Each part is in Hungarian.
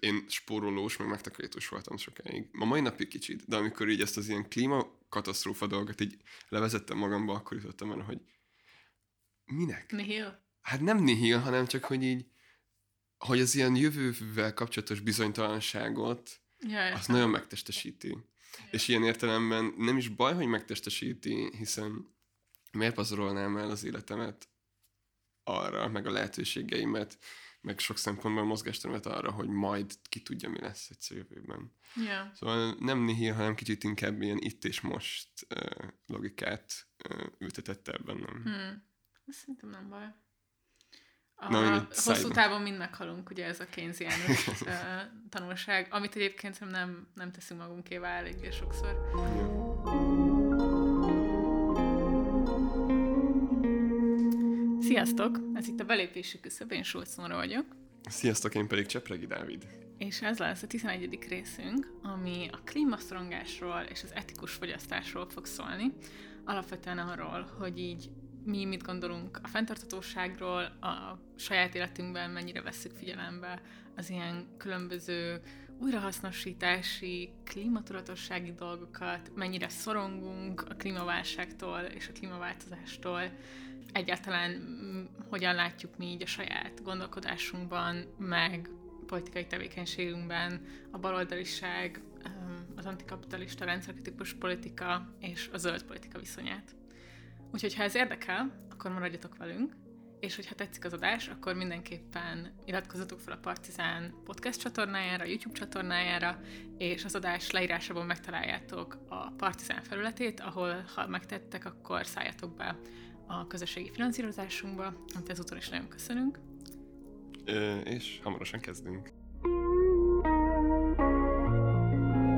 én spórolós, meg megtakarítós voltam sokáig. Ma mai napig kicsit, de amikor így ezt az ilyen klímakatasztrófa dolgot így levezettem magamba, akkor jutottam el, hogy minek? Nihil? Hát nem nihil, hanem csak, hogy így, hogy az ilyen jövővel kapcsolatos bizonytalanságot, Ja, az nagyon megtestesíti. És ilyen értelemben nem is baj, hogy megtestesíti, hiszen miért pazarolnám el az életemet arra, meg a lehetőségeimet, meg sok szempontból mozgásteremet arra, hogy majd ki tudja, mi lesz egyszer jövőben. Ja. Szóval nem nihil, hanem kicsit inkább ilyen itt és most uh, logikát uh, ültetette el bennem. Hmm. Szerintem nem baj. A, Na, hosszú szájban. távon mind meghalunk, ugye ez a Keynesiánus uh, tanulság, amit egyébként nem, nem teszünk magunkévá eléggé sokszor. Ja. Sziasztok! Ez itt a belépési küszöb, én Sulc vagyok, Sziasztok, én pedig Csepregi Dávid. és ez lesz a 11. részünk, ami a klímaszorongásról és az etikus fogyasztásról fog szólni. Alapvetően arról, hogy így mi mit gondolunk a fenntarthatóságról, a saját életünkben mennyire vesszük figyelembe az ilyen különböző újrahasznosítási, klímatudatossági dolgokat, mennyire szorongunk a klímaválságtól és a klímaváltozástól, egyáltalán mm, hogyan látjuk mi így a saját gondolkodásunkban, meg politikai tevékenységünkben a baloldaliság, az antikapitalista rendszerkritikus politika és a zöld politika viszonyát. Úgyhogy ha ez érdekel, akkor maradjatok velünk, és hogyha tetszik az adás, akkor mindenképpen iratkozzatok fel a Partizán podcast csatornájára, YouTube csatornájára, és az adás leírásában megtaláljátok a Partizán felületét, ahol ha megtettek, akkor szálljatok be a közösségi finanszírozásunkba, amit ezúttal is nagyon köszönünk. Ö, és hamarosan kezdünk.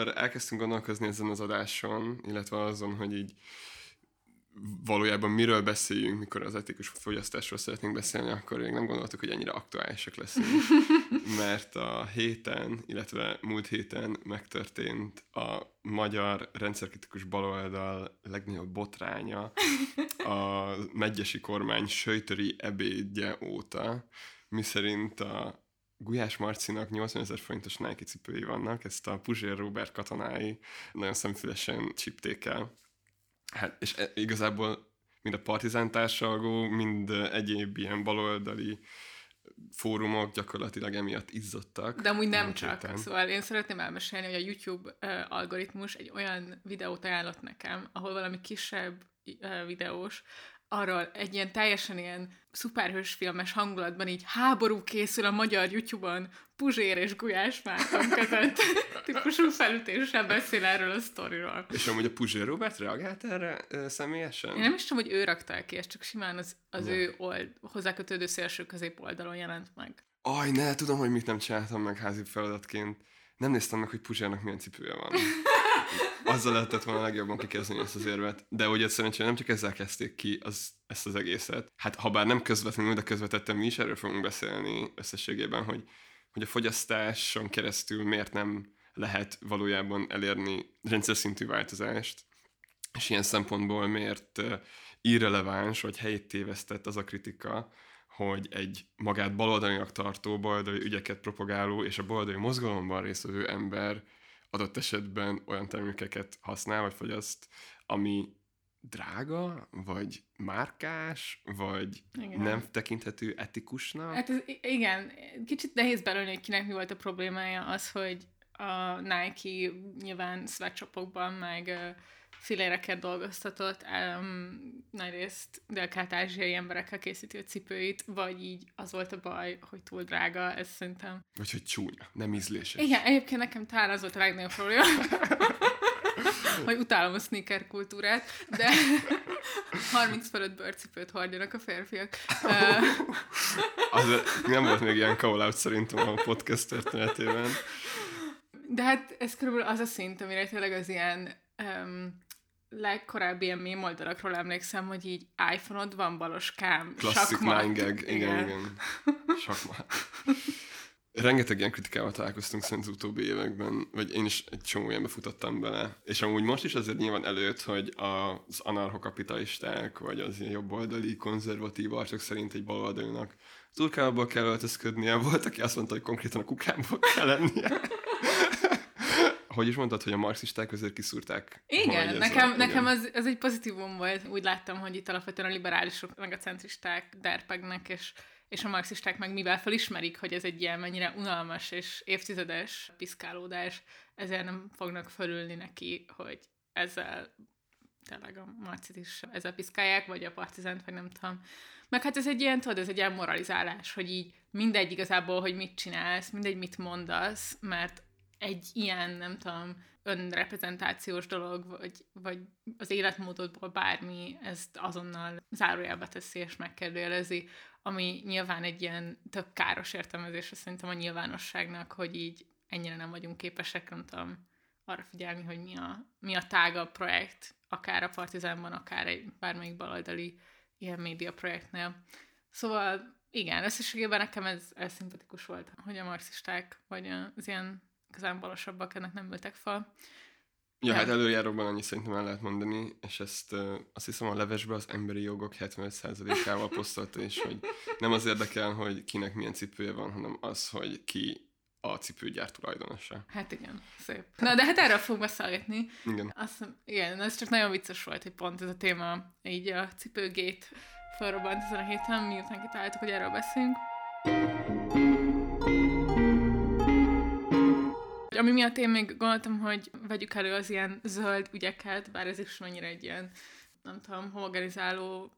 Amikor elkezdtünk gondolkozni ezen az adáson, illetve azon, hogy így valójában miről beszéljünk, mikor az etikus fogyasztásról szeretnénk beszélni, akkor még nem gondoltuk, hogy ennyire aktuálisak leszünk. Mert a héten, illetve múlt héten megtörtént a magyar rendszerkritikus baloldal legnagyobb botránya a megyesi kormány söjtöri ebédje óta, miszerint a Gulyás Marcinak 80 ezer forintos Nike cipői vannak, ezt a Puzsér Robert katonái nagyon szemfülesen csipték el. Hát, és e- igazából mind a partizán társalgó, mind egyéb ilyen baloldali fórumok gyakorlatilag emiatt izzadtak. De amúgy nem múlt csak. Szóval én szeretném elmesélni, hogy a YouTube algoritmus egy olyan videót ajánlott nekem, ahol valami kisebb videós, arról egy ilyen teljesen ilyen szuperhős filmes hangulatban így háború készül a magyar YouTube-on Puzsér és Gulyás Márton között típusú felütéssel beszél erről a sztoriról. És amúgy a Puzsér Robert reagált erre ö, személyesen? Én nem is tudom, hogy ő rakta ki, ez csak simán az, az Ja. ő old, hozzákötődő szélső közép oldalon jelent meg. Aj, ne, tudom, hogy mit nem csináltam meg házi feladatként. Nem néztem meg, hogy Puzsérnak milyen cipője van. Azzal lehetett volna legjobban kikezdeni ezt az érvet. De ugye szerencsére nem csak ezzel kezdték ki az, ezt az egészet. Hát ha bár nem közvetlenül, de közvetettem mi is erről fogunk beszélni összességében, hogy, hogy a fogyasztáson keresztül miért nem lehet valójában elérni rendszer szintű változást, és ilyen szempontból miért irreleváns, vagy helyét tévesztett az a kritika, hogy egy magát baloldalinak tartó, baloldali ügyeket propagáló és a baloldali mozgalomban résztvevő ember adott esetben olyan termékeket használ, vagy fogyaszt, ami drága, vagy márkás, vagy Igen. Nem tekinthető etikusnak. Hát ez, igen, kicsit nehéz belőni, hogy kinek mi volt a problémája az, hogy a Nike nyilván sweatshopokban, meg filéreket dolgoztatott, um, nagyrészt dél-kelet-ázsiai emberekkel készíti a cipőit, vagy így az volt a baj, hogy túl drága, ez szerintem. Vagy hogy csúnya, nem ízléses. Igen, egyébként nekem talán az volt a legnagyobb probléma. hogy utálom a sneaker kultúrát, de 30 fölött bőrcipőt hordjanak a férfiak. Az, nem volt még ilyen call szerintem a podcast történetében. De hát ez körülbelül az a szint, amire tényleg az ilyen um, legkorábbi ilyen mém oldalakról emlékszem, hogy így iPhone-od van baloskám, Klasszik nine gag. Igen, igen. igen. Sakmat. Rengeteg ilyen kritikával találkoztunk szerintem az utóbbi években, vagy én is egy csomó ilyenbe futottam bele. És amúgy most is azért nyilván előtt, hogy az anarchokapitalisták, vagy az ilyen jobboldali konzervatív arcok szerint egy baloldalinak turkából kell öltözködnie, volt, aki azt mondta, hogy konkrétan a kukámból kell lennie. Hogy is mondtad, hogy a marxisták azért kiszúrták? Igen, nekem, a- nekem igen. az, az egy pozitívum volt. Úgy láttam, hogy itt alapvetően a liberálisok, meg a centristák derpegnek, és, és a marxisták meg mivel felismerik, hogy ez egy ilyen mennyire unalmas és évtizedes piszkálódás, ezért nem fognak fölülni neki, hogy ezzel tényleg a marcit is ezzel piszkálják, vagy a partizánt, vagy nem tudom. Meg hát ez egy ilyen, tudod, ez egy ilyen moralizálás, hogy így mindegy igazából, hogy mit csinálsz, mindegy, mit mondasz, mert egy ilyen, nem tudom, önreprezentációs dolog, vagy, vagy az életmódodból bármi, ezt azonnal zárójelbe teszi és megkérdőjelezi, ami nyilván egy ilyen tök káros értelmezése szerintem a nyilvánosságnak, hogy így ennyire nem vagyunk képesek, nem tudom, arra figyelni, hogy mi a, mi a tágabb projekt, akár a Partizánban, akár egy bármelyik baloldali ilyen média projektnél. Szóval igen, összességében nekem ez, ez szimpatikus volt, hogy a marxisták, vagy az ilyen igazán balosabbak ennek nem ültek fel. Ja, Nem. hát előjáróban annyi szerintem el lehet mondani, és ezt uh, azt hiszem a levesbe az emberi jogok 75%-ával posztolta, és hogy nem az érdekel, hogy kinek milyen cipője van, hanem az, hogy ki a cipőgyár tulajdonosa. Hát igen, szép. Na, de hát erről fogunk beszélgetni. Igen. Azt igen, ez csak nagyon vicces volt, hogy pont ez a téma így a cipőgét felrobbant ezen a héten, miután kitaláltuk, hogy erről beszélünk. Ami miatt én még gondoltam, hogy vegyük elő az ilyen zöld ügyeket, bár ez is mennyire egy ilyen, nem tudom, homogenizáló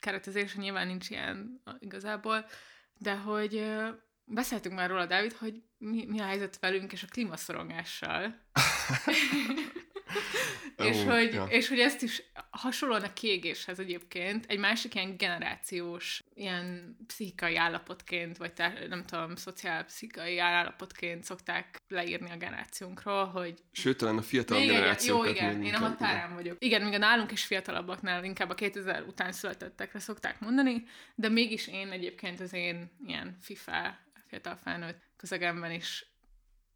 keretezés, nyilván nincs ilyen igazából, de hogy beszéltünk már róla, Dávid, hogy mi, mi a helyzet velünk és a klímaszorongással. és, hogy, ja. és hogy ezt is hasonlóan a kiégéshez egyébként egy másik ilyen generációs, ilyen pszichikai állapotként, vagy tá- nem tudom, szociálpszichikai állapotként szokták leírni a generációnkról, hogy Sőt, talán a fiatal igen, jó, generációkat igen, még én a határán vagyok. Igen, míg a nálunk is fiatalabbaknál inkább a 2000 után születettekre szokták mondani, de mégis én egyébként az én ilyen FIFA, fiatal felnőtt közegemben is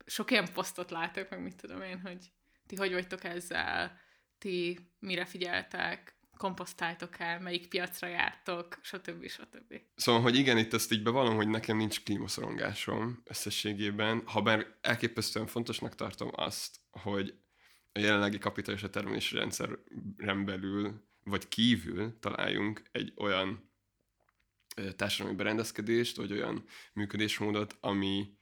sok ilyen posztot látok, meg mit tudom én, hogy ti hogy vagytok ezzel, ti mire figyeltek, komposztáltok el, melyik piacra jártok, stb. stb. Szóval, hogy igen, itt ezt így bevallom, hogy nekem nincs klímaszorongásom összességében, ha bár elképesztően fontosnak tartom azt, hogy a jelenlegi kapitalista termelési rendszeren belül, vagy kívül találjunk egy olyan társadalmi berendezkedést, vagy olyan működésmódot, ami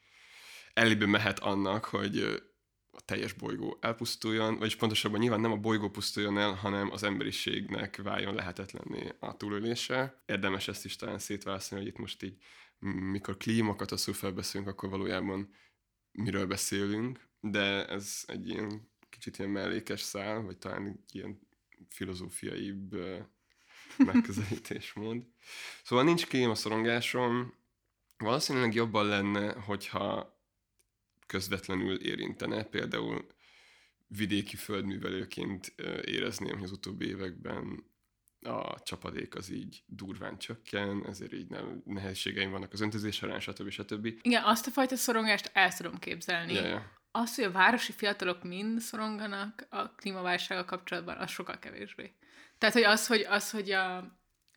elébe mehet annak, hogy teljes bolygó elpusztuljon, vagyis pontosabban nyilván nem a bolygó pusztuljon el, hanem az emberiségnek váljon lehetetlenné a túlélése. Érdemes ezt is talán szétválasztani, hogy itt most így, mikor klímakatasztrófáról beszélünk, akkor valójában miről beszélünk, de ez egy ilyen kicsit ilyen mellékes szál, vagy talán egy ilyen filozófiaibb megközelítésmód. Szóval nincs klímaszorongásom, valószínűleg jobban lenne, hogyha közvetlenül érintene, például vidéki földművelőként érezném, hogy az utóbbi években a csapadék az így durván csökken, ezért így nem, nehézségeim vannak az öntözés során, stb. stb. Igen, azt a fajta szorongást el tudom képzelni. Ja, ja. Az, hogy a városi fiatalok mind szoronganak a klímaválsággal kapcsolatban, az sokkal kevésbé. Tehát, hogy az, hogy, az, hogy a,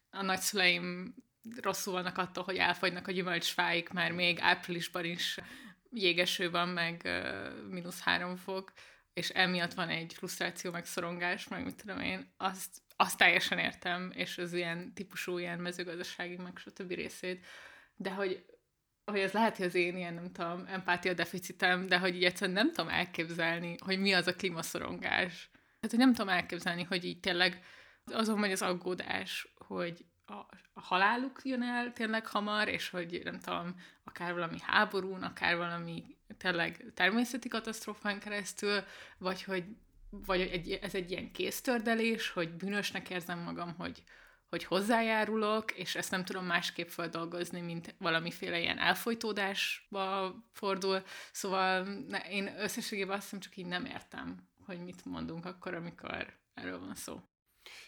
a nagyszüleim rosszul vannak attól, hogy elfogynak a gyümölcsfáik, már még áprilisban is jégeső van, meg uh, mínusz három fok, és emiatt van egy frusztráció, meg szorongás, meg mit tudom én, azt, azt teljesen értem, és az ilyen típusú ilyen mezőgazdasági, meg stb. részét, de hogy hogy ez lehet, hogy az én ilyen, nem tudom, empátia deficitem, de hogy így egyszerűen nem tudom elképzelni, hogy mi az a klímaszorongás. Tehát, hogy nem tudom elképzelni, hogy így tényleg azon megy az aggódás, hogy a, haláluk jön el tényleg hamar, és hogy nem tudom, akár valami háborún, akár valami tényleg természeti katasztrófán keresztül, vagy hogy vagy egy, ez egy ilyen kéztördelés, hogy bűnösnek érzem magam, hogy, hogy hozzájárulok, és ezt nem tudom másképp feldolgozni, mint valamiféle ilyen elfolytódásba fordul. Szóval ne, én összességében azt hiszem csak így nem értem, hogy mit mondunk akkor, amikor erről van szó.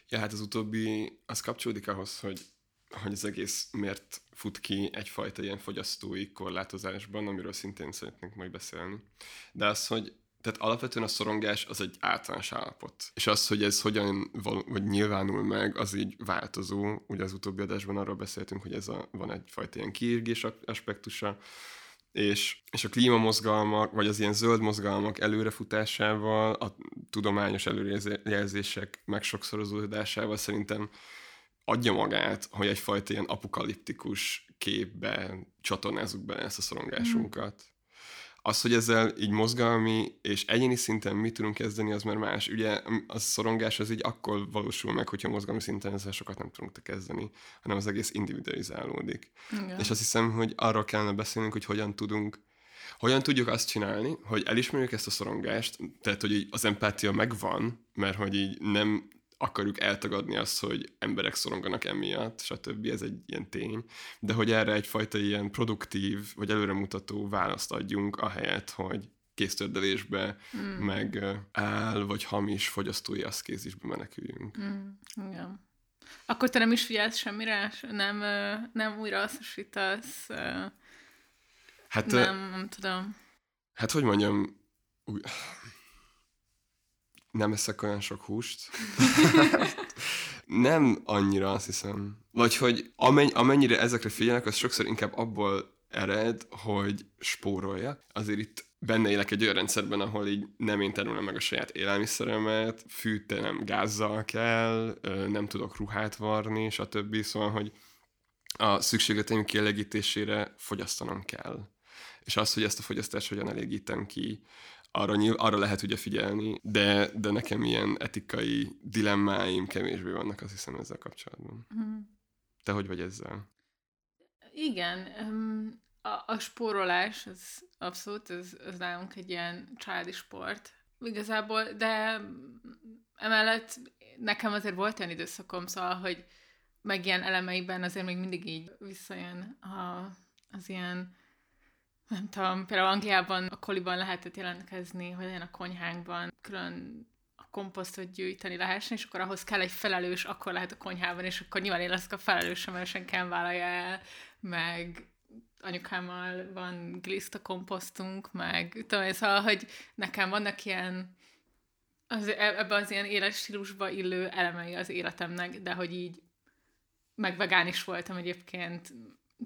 Ja, hát az utóbbi, az kapcsolódik ahhoz, hogy, hogy az egész miért fut ki egyfajta ilyen fogyasztói korlátozásban, amiről szintén szeretnénk majd beszélni. De az, hogy tehát alapvetően a szorongás az egy általános állapot. És az, hogy ez hogyan val- vagy nyilvánul meg, az így változó. Ugye az utóbbi adásban arról beszéltünk, hogy ez a, van egyfajta ilyen kiírgés aspektusa, és, és a klímamozgalmak, vagy az ilyen zöld mozgalmak előrefutásával, a tudományos előrejelzések megsokszorozódásával szerintem adja magát, hogy egyfajta ilyen apokaliptikus képbe csatornázzuk be ezt a szorongásunkat. Az, hogy ezzel így mozgalmi és egyéni szinten mit tudunk kezdeni, az már más. Ugye a szorongás az így akkor valósul meg, hogyha mozgalmi szinten ezzel sokat nem tudunk kezdeni, hanem az egész individualizálódik. Igen. És azt hiszem, hogy arról kellene beszélnünk, hogy hogyan tudunk hogyan tudjuk azt csinálni, hogy elismerjük ezt a szorongást, tehát hogy az empátia megvan, mert hogy így nem akarjuk eltagadni azt, hogy emberek szoronganak emiatt, stb. Ez egy ilyen tény. De hogy erre egyfajta ilyen produktív, vagy előremutató választ adjunk, ahelyett, hogy kéztördelésbe, mm. meg áll, vagy hamis fogyasztói aszkézisbe meneküljünk. Mm. Igen. Akkor te nem is figyelsz semmire? Nem, nem újra asszosítasz? Hát, nem, nem tudom. Hát, hogy mondjam, új nem eszek olyan sok húst. nem annyira, azt hiszem. Vagy hogy amenny, amennyire ezekre figyelnek, az sokszor inkább abból ered, hogy spóroljak. Azért itt benne élek egy olyan rendszerben, ahol így nem én terülem meg a saját élelmiszeremet, fűtenem gázzal kell, nem tudok ruhát varni, stb. Szóval, hogy a szükségleteim kielégítésére fogyasztanom kell. És az, hogy ezt a fogyasztást hogyan elégítem ki, arra, nyilv, arra lehet ugye figyelni, de, de nekem ilyen etikai dilemmáim kevésbé vannak, azt hiszem ezzel kapcsolatban. Mm. Te hogy vagy ezzel? Igen, a, a spórolás, az abszolút, ez, ez nálunk egy ilyen családi sport igazából, de emellett nekem azért volt olyan időszakom, szóval, hogy meg ilyen elemeiben azért még mindig így visszajön a, az ilyen nem tudom, például Angliában a koliban lehetett jelentkezni, hogy legyen a konyhánkban külön a komposztot gyűjteni lehessen, és akkor ahhoz kell egy felelős, akkor lehet a konyhában, és akkor nyilván én leszek a felelős, mert senki nem vállalja el, meg anyukámmal van glista komposztunk, meg tudom, szóval, hogy nekem vannak ilyen az, e, ebben az ilyen éles stílusba illő elemei az életemnek, de hogy így meg vegán is voltam egyébként,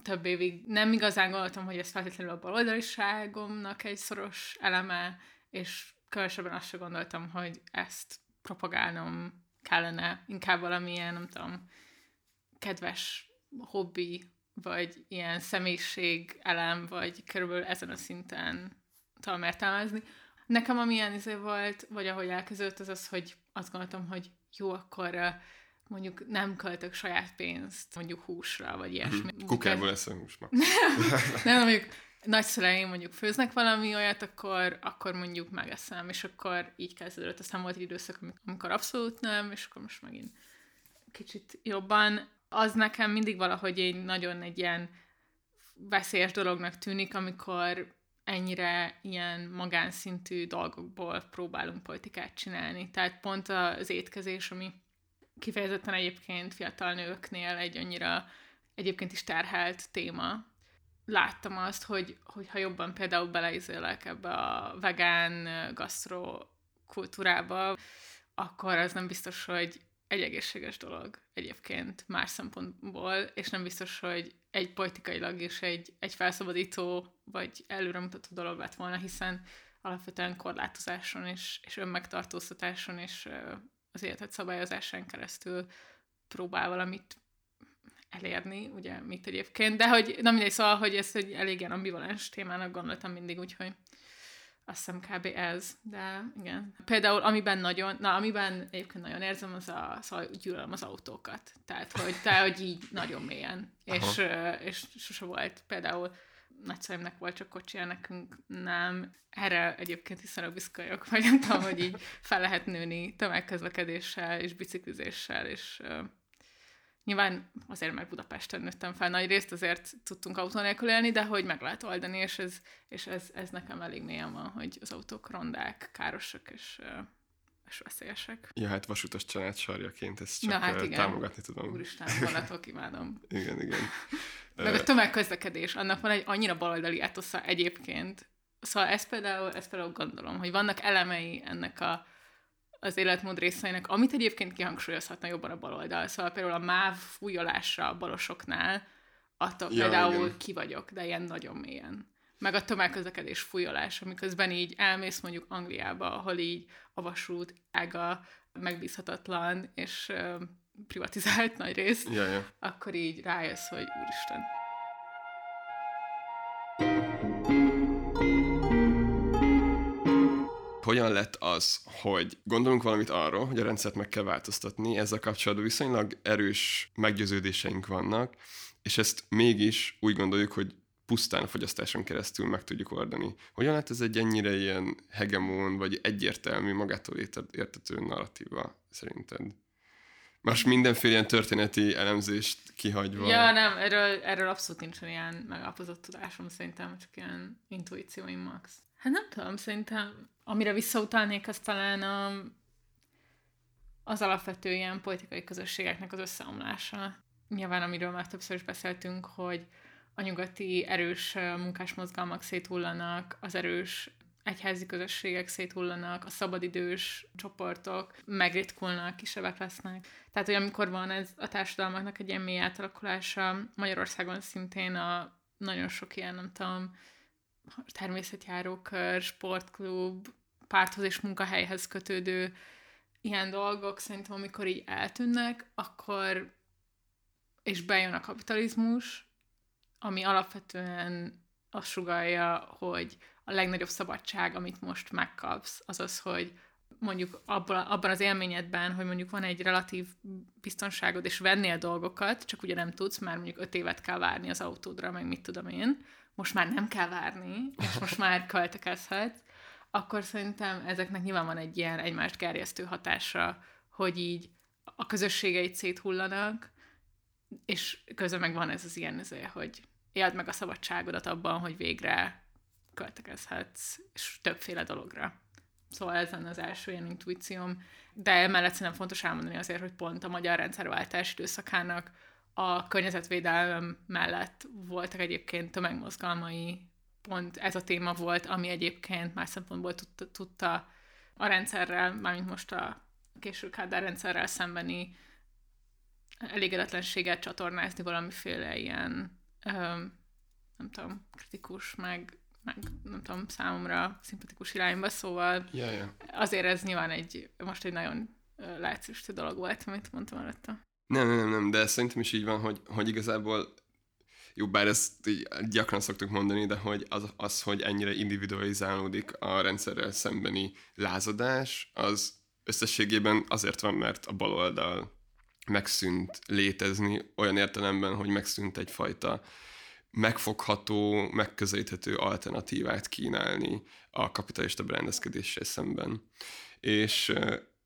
több évig nem igazán gondoltam, hogy ez feltétlenül a baloldaliságomnak egy szoros eleme, és különösebben azt sem gondoltam, hogy ezt propagálnom kellene, inkább valamilyen, nem tudom, kedves hobbi, vagy ilyen személyiség elem, vagy körülbelül ezen a szinten tudom értelmezni. Nekem amilyen izé volt, vagy ahogy elkezdődött, az az, hogy azt gondoltam, hogy jó, akkor mondjuk nem költök saját pénzt mondjuk húsra, vagy ilyesmi. Mm, kukából eszem hús nem, mondjuk nagyszüleim mondjuk főznek valami olyat, akkor, akkor mondjuk megeszem, és akkor így kezdődött. Aztán volt egy időszak, amikor abszolút nem, és akkor most megint kicsit jobban. Az nekem mindig valahogy egy nagyon egy ilyen veszélyes dolognak tűnik, amikor ennyire ilyen magánszintű dolgokból próbálunk politikát csinálni. Tehát pont az étkezés, ami kifejezetten egyébként fiatal nőknél egy annyira egyébként is terhelt téma. Láttam azt, hogy, hogy ha jobban például beleizélek ebbe a vegán gasztro kultúrába, akkor az nem biztos, hogy egy egészséges dolog egyébként más szempontból, és nem biztos, hogy egy politikailag is egy, egy felszabadító vagy előremutató dolog lett volna, hiszen alapvetően korlátozáson és, és önmegtartóztatáson és az életet szabályozásán keresztül próbál valamit elérni, ugye, mit egyébként, de hogy, na mindegy, szóval, hogy ezt egy elég ilyen ambivalens témának gondoltam mindig, úgyhogy azt hiszem kb. ez, de igen. Például amiben nagyon, na amiben egyébként nagyon érzem, az a, szóval gyűlölöm az autókat. Tehát, hogy, tehát, hogy így nagyon mélyen. És, és sose volt például nagyszüleimnek volt csak kocsija, nekünk nem. Erre egyébként hiszen büszke vagy nem tudom, hogy így fel lehet nőni tömegközlekedéssel és biciklizéssel, és uh, nyilván azért, mert Budapesten nőttem fel nagy részt, azért tudtunk autó nélkül élni, de hogy meg lehet oldani, és ez, és ez, ez nekem elég mélyen van, hogy az autók rondák, károsak, és uh, és veszélyesek. Ja, hát vasutas család sarjaként ezt csak Na, hát igen. támogatni tudom. Úristen, vonatok, imádom. igen, igen. Meg a tömegközlekedés, annak van egy annyira baloldali etosza egyébként. Szóval ezt például, ezt például gondolom, hogy vannak elemei ennek a, az életmód részeinek, amit egyébként kihangsúlyozhatna jobban a baloldal. Szóval például a MÁV fújolásra a balosoknál, attól ja, például igen. ki vagyok, de ilyen nagyon mélyen meg a tömegközlekedés fújolása, miközben így elmész mondjuk Angliába, ahol így a vasút ága megbízhatatlan, és privatizált nagy részt, ja, ja. akkor így rájössz, hogy úristen. Hogyan lett az, hogy gondolunk valamit arról, hogy a rendszert meg kell változtatni, ezzel kapcsolatban viszonylag erős meggyőződéseink vannak, és ezt mégis úgy gondoljuk, hogy pusztán a fogyasztáson keresztül meg tudjuk oldani. Hogyan lehet ez egy ennyire ilyen hegemon, vagy egyértelmű, magától értető narratíva szerinted? Most mindenféle ilyen történeti elemzést kihagyva. Ja, nem, erről, erről abszolút nincs ilyen megalapozott tudásom, szerintem csak ilyen intuícióim max. Hát nem tudom, szerintem amire visszautalnék, az talán a, az alapvető ilyen politikai közösségeknek az összeomlása. Nyilván, amiről már többször is beszéltünk, hogy a nyugati erős munkásmozgalmak széthullanak, az erős egyházi közösségek széthullanak, a szabadidős csoportok megritkulnak, kisebbek lesznek. Tehát, hogy amikor van ez a társadalmaknak egy ilyen mély átalakulása, Magyarországon szintén a nagyon sok ilyen, nem tudom, természetjárókör, sportklub, párthoz és munkahelyhez kötődő ilyen dolgok, szerintem amikor így eltűnnek, akkor és bejön a kapitalizmus, ami alapvetően azt sugalja, hogy a legnagyobb szabadság, amit most megkapsz, az az, hogy mondjuk abban, abban az élményedben, hogy mondjuk van egy relatív biztonságod, és vennél dolgokat, csak ugye nem tudsz, már mondjuk öt évet kell várni az autódra, meg mit tudom én, most már nem kell várni, és most már költekezhetsz, akkor szerintem ezeknek nyilván van egy ilyen egymást gerjesztő hatása, hogy így a közösségeit széthullanak, és közben meg van ez az ilyen, azért, hogy éld meg a szabadságodat abban, hogy végre költekezhetsz, és többféle dologra. Szóval ez lenne az első ilyen intuícióm. De emellett szerintem fontos elmondani azért, hogy pont a magyar rendszerváltás időszakának a környezetvédelem mellett voltak egyébként tömegmozgalmai, pont ez a téma volt, ami egyébként más szempontból tudta, tudta a rendszerrel, mármint most a késő Kádár rendszerrel szembeni elégedetlenséget csatornázni valamiféle ilyen nem tudom, kritikus, meg, meg nem tudom, számomra szimpatikus irányba, szóval yeah, yeah. azért ez nyilván egy, most egy nagyon leegyszerűsítő dolog volt, amit mondtam előtte. Nem, nem, nem, de szerintem is így van, hogy, hogy igazából jó, bár ezt így gyakran szoktuk mondani, de hogy az, az, hogy ennyire individualizálódik a rendszerrel szembeni lázadás, az összességében azért van, mert a baloldal megszűnt létezni, olyan értelemben, hogy megszűnt egyfajta megfogható, megközelíthető alternatívát kínálni a kapitalista berendezkedéssel szemben. És,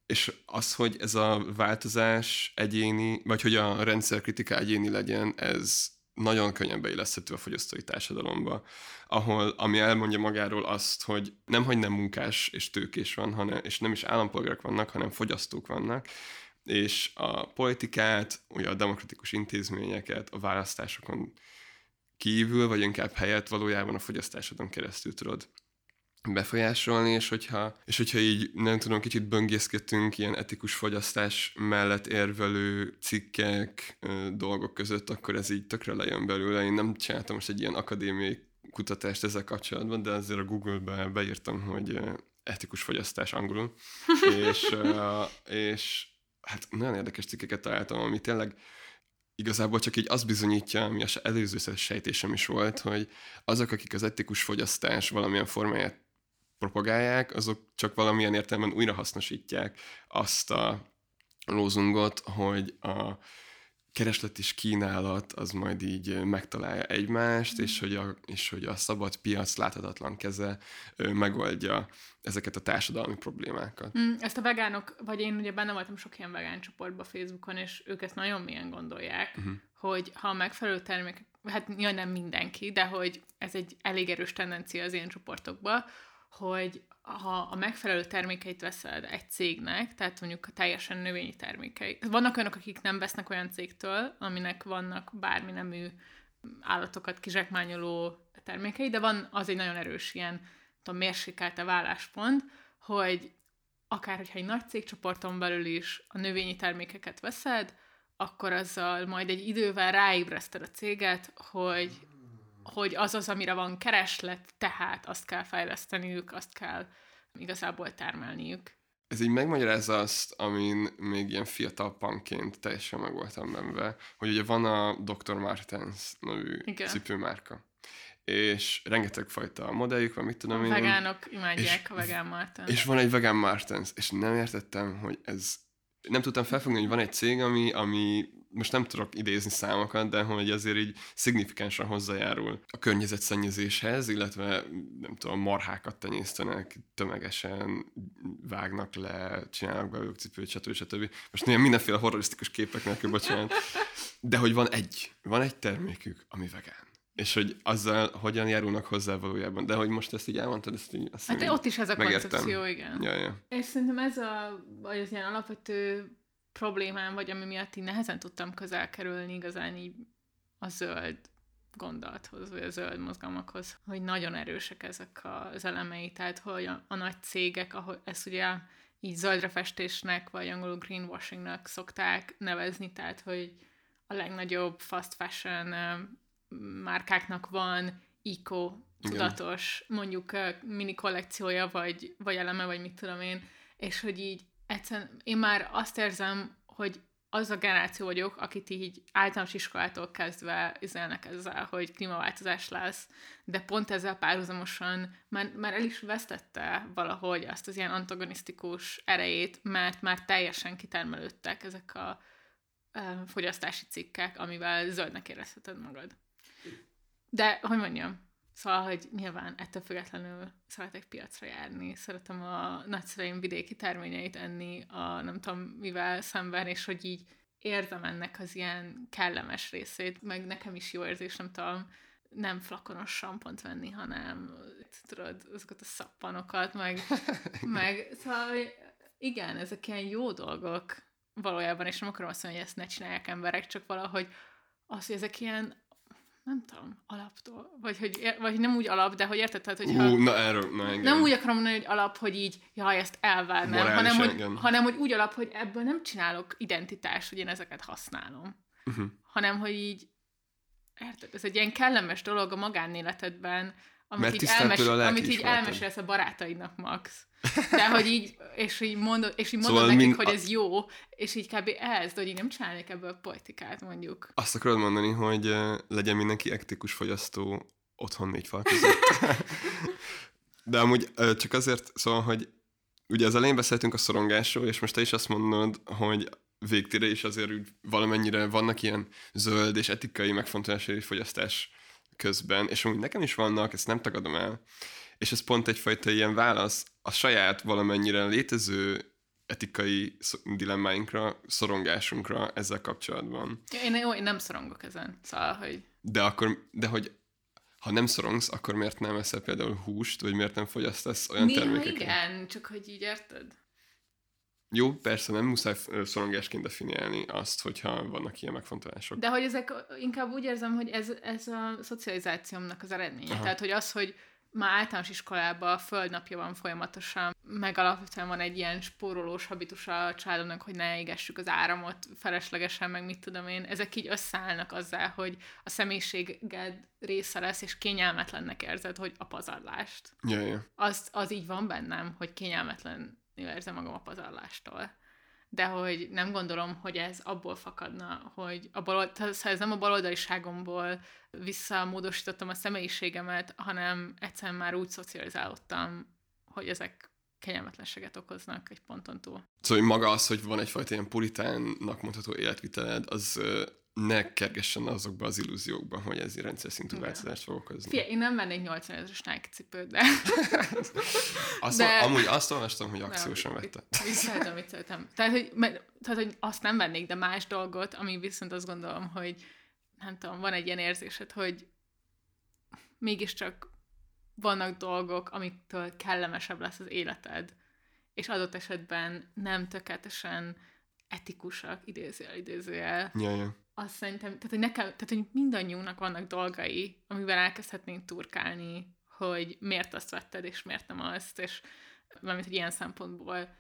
és az, hogy ez a változás egyéni, vagy hogy a rendszerkritika egyéni legyen, ez nagyon könnyen beilleszthető a fogyasztói társadalomba, ahol, ami elmondja magáról azt, hogy nem, hogy nem munkás és tőkés van, hanem, és nem is állampolgárok vannak, hanem fogyasztók vannak, és a politikát, ugye a demokratikus intézményeket a választásokon kívül, vagy inkább helyett valójában a fogyasztásodon keresztül tudod befolyásolni, és hogyha, és hogyha így nem tudom, kicsit böngészkedtünk ilyen etikus fogyasztás mellett érvelő cikkek, dolgok között, akkor ez így tökre lejön belőle. Én nem csináltam most egy ilyen akadémiai kutatást ezzel kapcsolatban, de azért a Google-be beírtam, hogy etikus fogyasztás angolul, és, és hát nagyon érdekes cikkeket találtam, ami tényleg igazából csak így azt bizonyítja, ami az előző sejtésem is volt, hogy azok, akik az etikus fogyasztás valamilyen formáját propagálják, azok csak valamilyen értelemben újra hasznosítják azt a lózungot, hogy a kereslet és kínálat az majd így megtalálja egymást, és hogy a, és hogy a szabad piac láthatatlan keze ö, megoldja ezeket a társadalmi problémákat. Mm, ezt a vegánok, vagy én ugye benne voltam sok ilyen vegán csoportban Facebookon, és ők ezt nagyon mélyen gondolják, uh-huh. hogy ha a megfelelő termékek, hát nyilván nem mindenki, de hogy ez egy elég erős tendencia az ilyen csoportokban, hogy ha a megfelelő termékeit veszed egy cégnek, tehát mondjuk a teljesen növényi termékei. Vannak olyanok, akik nem vesznek olyan cégtől, aminek vannak bármi nemű állatokat kizsákmányoló termékei, de van az egy nagyon erős ilyen tudom, mérsékelte válláspont, hogy akár hogyha egy nagy cégcsoporton belül is a növényi termékeket veszed, akkor azzal majd egy idővel ráébreszted a céget, hogy hogy az az, amire van kereslet, tehát azt kell fejleszteniük, azt kell igazából termelniük. Ez így megmagyarázza azt, amin még ilyen fiatal panként teljesen meg voltam benve, hogy ugye van a Dr. Martens nevű Igen. cipőmárka és rengeteg fajta modelljük van, mit tudom a én. vegánok imádják és, a vegán Martens. És van egy vegán Martens, és nem értettem, hogy ez... Nem tudtam felfogni, hogy van egy cég, ami, ami most nem tudok idézni számokat, de hogy azért így szignifikánsan hozzájárul a környezetszennyezéshez, illetve nem tudom, marhákat tenyésztenek, tömegesen vágnak le, csinálnak belőlük cipőt, stb. stb. Most néha mindenféle horrorisztikus képek nélkül, bocsánat. De hogy van egy, van egy termékük, ami vegán és hogy azzal hogyan járulnak hozzá valójában. De hogy most ezt így elmondtad, ezt így azt Hát ott is ez a megértem. koncepció, igen. Ja, ja. És szerintem ez a, vagy az ilyen alapvető problémám, vagy ami miatt így nehezen tudtam közel kerülni igazán így a zöld gondolathoz, vagy a zöld mozgalmakhoz, hogy nagyon erősek ezek az elemei, tehát hogy a, a nagy cégek, ahol ezt ugye így zöldre festésnek, vagy angolul greenwashingnak szokták nevezni, tehát hogy a legnagyobb fast fashion márkáknak van eco tudatos, mondjuk mini kollekciója, vagy, vagy eleme, vagy mit tudom én, és hogy így egyszerűen én már azt érzem, hogy az a generáció vagyok, akit így általános iskolától kezdve üzelnek ezzel, hogy klímaváltozás lesz, de pont ezzel párhuzamosan már, már el is vesztette valahogy azt az ilyen antagonisztikus erejét, mert már teljesen kitermelődtek ezek a fogyasztási cikkek, amivel zöldnek érezheted magad. De, hogy mondjam, Szóval, hogy nyilván ettől függetlenül szeretek piacra járni, szeretem a nagyszereim vidéki terményeit enni, a nem tudom mivel szemben, és hogy így érzem ennek az ilyen kellemes részét, meg nekem is jó érzés, nem tudom, nem flakonos sampont venni, hanem tudod, azokat a szappanokat, meg, meg szóval igen, ezek ilyen jó dolgok valójában, és nem akarom azt mondani, hogy ezt ne csinálják emberek, csak valahogy az, hogy ezek ilyen nem tudom, alaptól, vagy hogy, vagy nem úgy alap, de hogy érted, tehát, hogyha uh, na erről, na engem. nem úgy akarom mondani, hogy alap, hogy így, jaj, ezt elvárnám, hanem hogy, hanem hogy úgy alap, hogy ebből nem csinálok identitást, hogy én ezeket használom, uh-huh. hanem hogy így, érted, ez egy ilyen kellemes dolog a magánéletedben, amit, Mert így, elmes, amit így elmesélsz a barátaidnak, Max. De hogy így, és így mondod, és így mondod szóval nekik, mind, hogy ez jó, és így kb. ez, de hogy így nem csinálnék ebből politikát, mondjuk. Azt akarod mondani, hogy legyen mindenki ektikus fogyasztó otthon négy fal között. De amúgy csak azért, szóval, hogy ugye az elején beszéltünk a szorongásról, és most te is azt mondod, hogy végtére is azért úgy valamennyire vannak ilyen zöld és etikai megfontolásai fogyasztás közben, és amúgy nekem is vannak, ezt nem tagadom el, és ez pont egyfajta ilyen válasz a saját valamennyire létező etikai dilemmáinkra, szorongásunkra ezzel kapcsolatban. Ja, én, jó, én nem szorongok ezen, szóval, hogy... De akkor, de hogy ha nem szorongsz, akkor miért nem eszel például húst, vagy miért nem fogyasztasz olyan Néha termékeket? igen, csak hogy így érted? Jó, persze nem muszáj szorongásként definiálni azt, hogyha vannak ilyen megfontolások. De hogy ezek inkább úgy érzem, hogy ez, ez a szocializációmnak az eredménye. Aha. Tehát, hogy az, hogy már általános iskolában a földnapja van folyamatosan, meg alapvetően van egy ilyen spórolós habitus a családomnak, hogy ne égessük az áramot feleslegesen, meg mit tudom én. Ezek így összeállnak azzal, hogy a személyiséged része lesz, és kényelmetlennek érzed, hogy a pazarlást. Yeah, yeah. Az, az így van bennem, hogy kényelmetlen érzem magam a pazarlástól de hogy nem gondolom, hogy ez abból fakadna, hogy a bal, tehát ez nem a baloldaliságomból visszamódosítottam a személyiségemet, hanem egyszerűen már úgy szocializálódtam, hogy ezek kényelmetlenséget okoznak egy ponton túl. Szóval maga az, hogy van egyfajta ilyen puritánnak mondható életviteled, az ne kergessen azokba az illúziókba, hogy ez egy rendszer szintű Igen. változást fog okozni. Fia, én nem vennék 80 ezeres Nike cipőt, de... Azt, de- de... Amúgy azt olvastam, hogy akciósan vette. Vicceltem, vicceltem. Tehát hogy, mert, tehát, hogy azt nem vennék, de más dolgot, ami viszont azt gondolom, hogy nem tudom, van egy ilyen érzésed, hogy mégiscsak vannak dolgok, amiktől kellemesebb lesz az életed, és adott esetben nem tökéletesen etikusak, idézőjel, idézőjel, Ja, ja. Azt szerintem, tehát hogy, nekem, tehát, hogy mindannyiunknak vannak dolgai, amivel elkezdhetnénk turkálni, hogy miért azt vetted, és miért nem azt, és valamint, hogy ilyen szempontból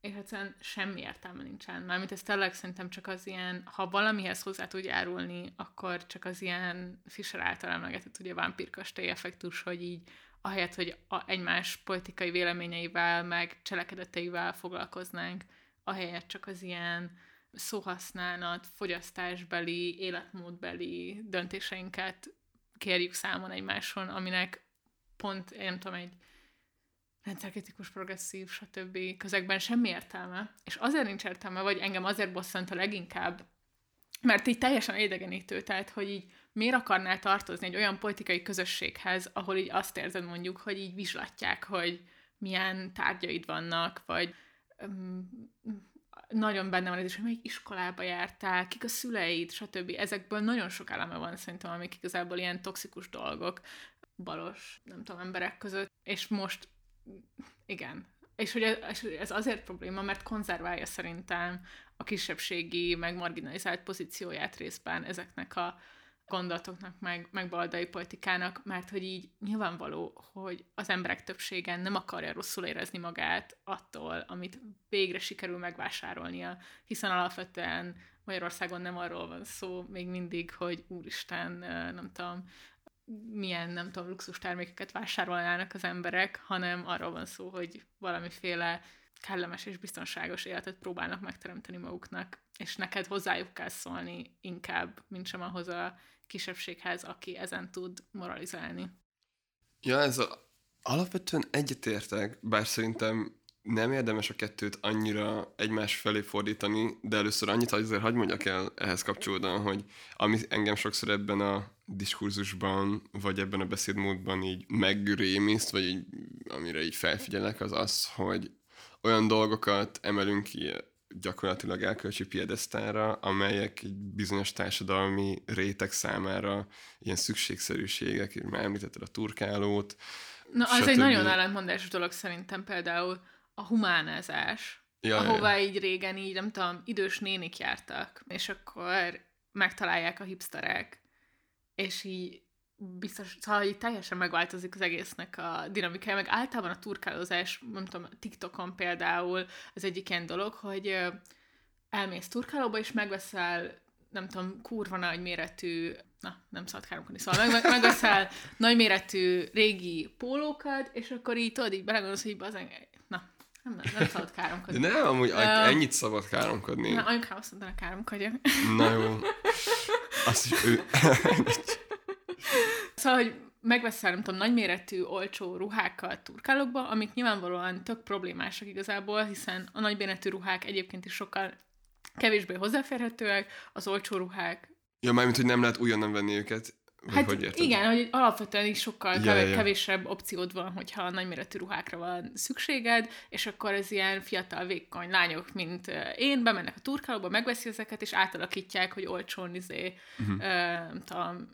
és egyszerűen semmi értelme nincsen. Mármint ez tényleg szerintem csak az ilyen, ha valamihez hozzá tud járulni, akkor csak az ilyen Fisher által emlegetett ugye vámpírkastély effektus, hogy így ahelyett, hogy a, egymás politikai véleményeivel, meg cselekedeteivel foglalkoznánk, ahelyett csak az ilyen szóhasználat, fogyasztásbeli, életmódbeli döntéseinket kérjük számon egymáson, aminek pont, én nem tudom, egy rendszerkritikus, progresszív, stb. közegben semmi értelme. És azért nincs értelme, vagy engem azért bosszant a leginkább, mert így teljesen idegenítő, tehát, hogy így miért akarnál tartozni egy olyan politikai közösséghez, ahol így azt érzed mondjuk, hogy így vizslatják, hogy milyen tárgyaid vannak, vagy nagyon benne van ez is, hogy melyik iskolába jártál, kik a szüleid, stb. Ezekből nagyon sok eleme van szerintem, amik igazából ilyen toxikus dolgok balos, nem tudom, emberek között, és most igen. És hogy ez, azért probléma, mert konzerválja szerintem a kisebbségi, meg marginalizált pozícióját részben ezeknek a gondolatoknak, meg, meg baldai politikának, mert hogy így nyilvánvaló, hogy az emberek többsége nem akarja rosszul érezni magát attól, amit végre sikerül megvásárolnia, hiszen alapvetően Magyarországon nem arról van szó még mindig, hogy úristen, nem tudom, milyen, nem tudom, luxus termékeket vásárolnának az emberek, hanem arról van szó, hogy valamiféle kellemes és biztonságos életet próbálnak megteremteni maguknak, és neked hozzájuk kell szólni inkább, mint sem ahhoz a kisebbséghez, aki ezen tud moralizálni. Ja, ez a, alapvetően egyetértek, bár szerintem nem érdemes a kettőt annyira egymás felé fordítani, de először annyit azért hagyd mondjak el ehhez kapcsolódóan, hogy ami engem sokszor ebben a diskurzusban, vagy ebben a beszédmódban így megrémiszt, vagy így, amire így felfigyelek, az az, hogy olyan dolgokat emelünk ki gyakorlatilag elkölcsi piedesztára, amelyek egy bizonyos társadalmi réteg számára ilyen szükségszerűségek, már említetted a turkálót, Na, az egy nagyon ellentmondásos dolog szerintem például a humánázás, Ja, ahová így régen így, nem tudom, idős nénik jártak, és akkor megtalálják a hipsterek, és így biztos, szóval így teljesen megváltozik az egésznek a dinamikája, meg általában a turkálózás, nem tudom, TikTokon például az egyik ilyen dolog, hogy elmész turkálóba, és megveszel nem tudom, kurva nagy méretű, na, nem szabad káromkodni, szóval meg, meg, megveszel nagy méretű régi pólókat, és akkor így tudod, így belegondolsz, hogy bazen, na, nem, nem, nem szabad De káromkodni. nem, amúgy Ö, ennyit szabad káromkodni. Na, anyukám azt mondta, hogy káromkodjak. Na jó. Azt is ő... Szóval, hogy megveszel, nem tudom, nagyméretű, olcsó ruhákat turkálokba, amik nyilvánvalóan tök problémásak igazából, hiszen a nagyméretű ruhák egyébként is sokkal kevésbé hozzáférhetőek, az olcsó ruhák ja, mármint, hogy nem lehet újonnan venni őket. Hát hogy érted? igen, hogy alapvetően is sokkal ja, ja, ja. kevésebb opciód van, hogyha nagyméretű ruhákra van szükséged, és akkor ez ilyen fiatal, vékony lányok, mint ö, én, bemennek a turkálóba, megveszi ezeket, és átalakítják, hogy olcsón izé, uh-huh. nem tudom,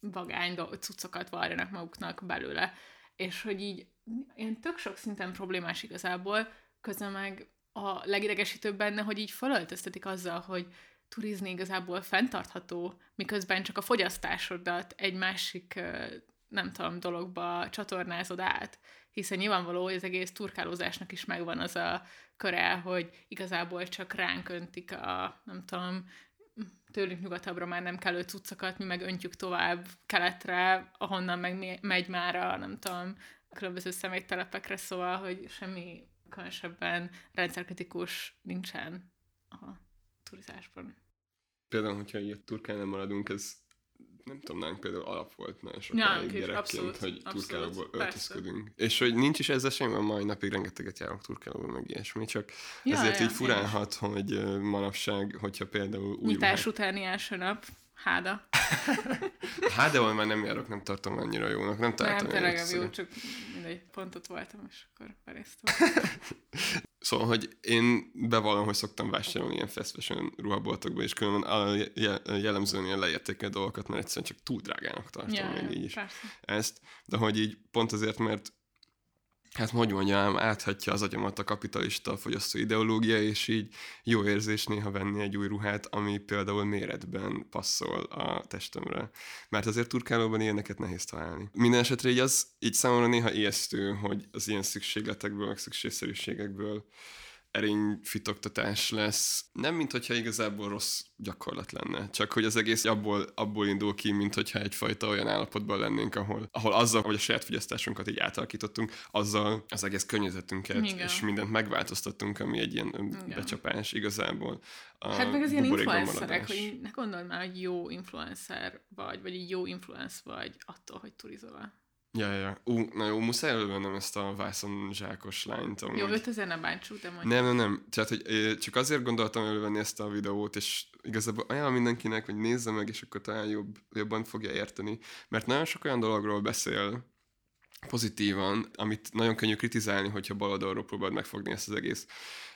vagány cuccokat varjanak maguknak belőle. És hogy így ilyen tök sok szinten problémás igazából, közben meg a legidegesítőbb benne, hogy így felöltöztetik azzal, hogy turizni igazából fenntartható, miközben csak a fogyasztásodat egy másik, nem tudom, dologba csatornázod át. Hiszen nyilvánvaló, hogy az egész turkálózásnak is megvan az a köre, hogy igazából csak ránk öntik a, nem tudom, tőlünk nyugatabbra már nem kellő cuccokat, mi meg öntjük tovább keletre, ahonnan meg megy már a, nem tudom, különböző személytelepekre, szóval, hogy semmi különösebben rendszerkritikus nincsen a turizásban. Például, hogyha így a turkán nem maradunk, ez nem tudom, nálunk például alap volt nagyon sokáig gyerekként, abszolút, hogy turkálóból persze. öltözködünk. És hogy nincs is ezzel semmi, mai napig rengeteget járok turkálóból, meg ilyesmi, csak Ja, ezért ja, így furálhat, hogy ö, manapság, hogyha például új Nyitás utáni első nap. Háda. De már nem járok, nem tartom annyira jónak, nem találtam Nem, tényleg jó, csak mindegy, pontot voltam, és akkor berésztem. Szóval, hogy én bevallom, hogy szoktam vásárolni ilyen fast fashion ruhaboltokba, és különben a je- jellemzően ilyen leértékelt dolgokat, mert egyszerűen csak túl drágának tartom Ja, még így is persze. ezt, de hogy így pont azért, mert hát hogy mondjam, áthatja az agyamat a kapitalista fogyasztó ideológia, és így jó érzés néha venni egy új ruhát, ami például méretben passzol a testemre. Mert azért turkálóban ilyeneket nehéz találni. Minden esetre így az így számomra néha ijesztő, hogy az ilyen szükségletekből, meg szükségszerűségekből erényfitoktatás lesz. Nem, mint hogyha igazából rossz gyakorlat lenne, csak hogy az egész abból, abból indul ki, mint hogyha egyfajta olyan állapotban lennénk, ahol, ahol azzal, hogy a saját fogyasztásunkat így átalakítottunk, azzal az egész környezetünket Igen. és mindent megváltoztattunk, ami egy ilyen ö, becsapás igazából. A Hát meg az ilyen influencerek, maradás. hogy ne gondold már, hogy jó influencer vagy, vagy egy jó influence vagy attól, hogy turizol. Ja, ja, ja. Ú, na jó, muszáj elővennem ezt a vászon zsákos lányt. Amúgy. Jó, őt azért nem bántsuk, de mondjuk. Nem, nem, nem. Tehát, hogy csak azért gondoltam elővenni ezt a videót, és igazából ajánlom mindenkinek, hogy nézze meg, és akkor talán jobb, jobban fogja érteni. Mert nagyon sok olyan dologról beszél pozitívan, amit nagyon könnyű kritizálni, hogyha baloldalról próbálod megfogni ezt az egész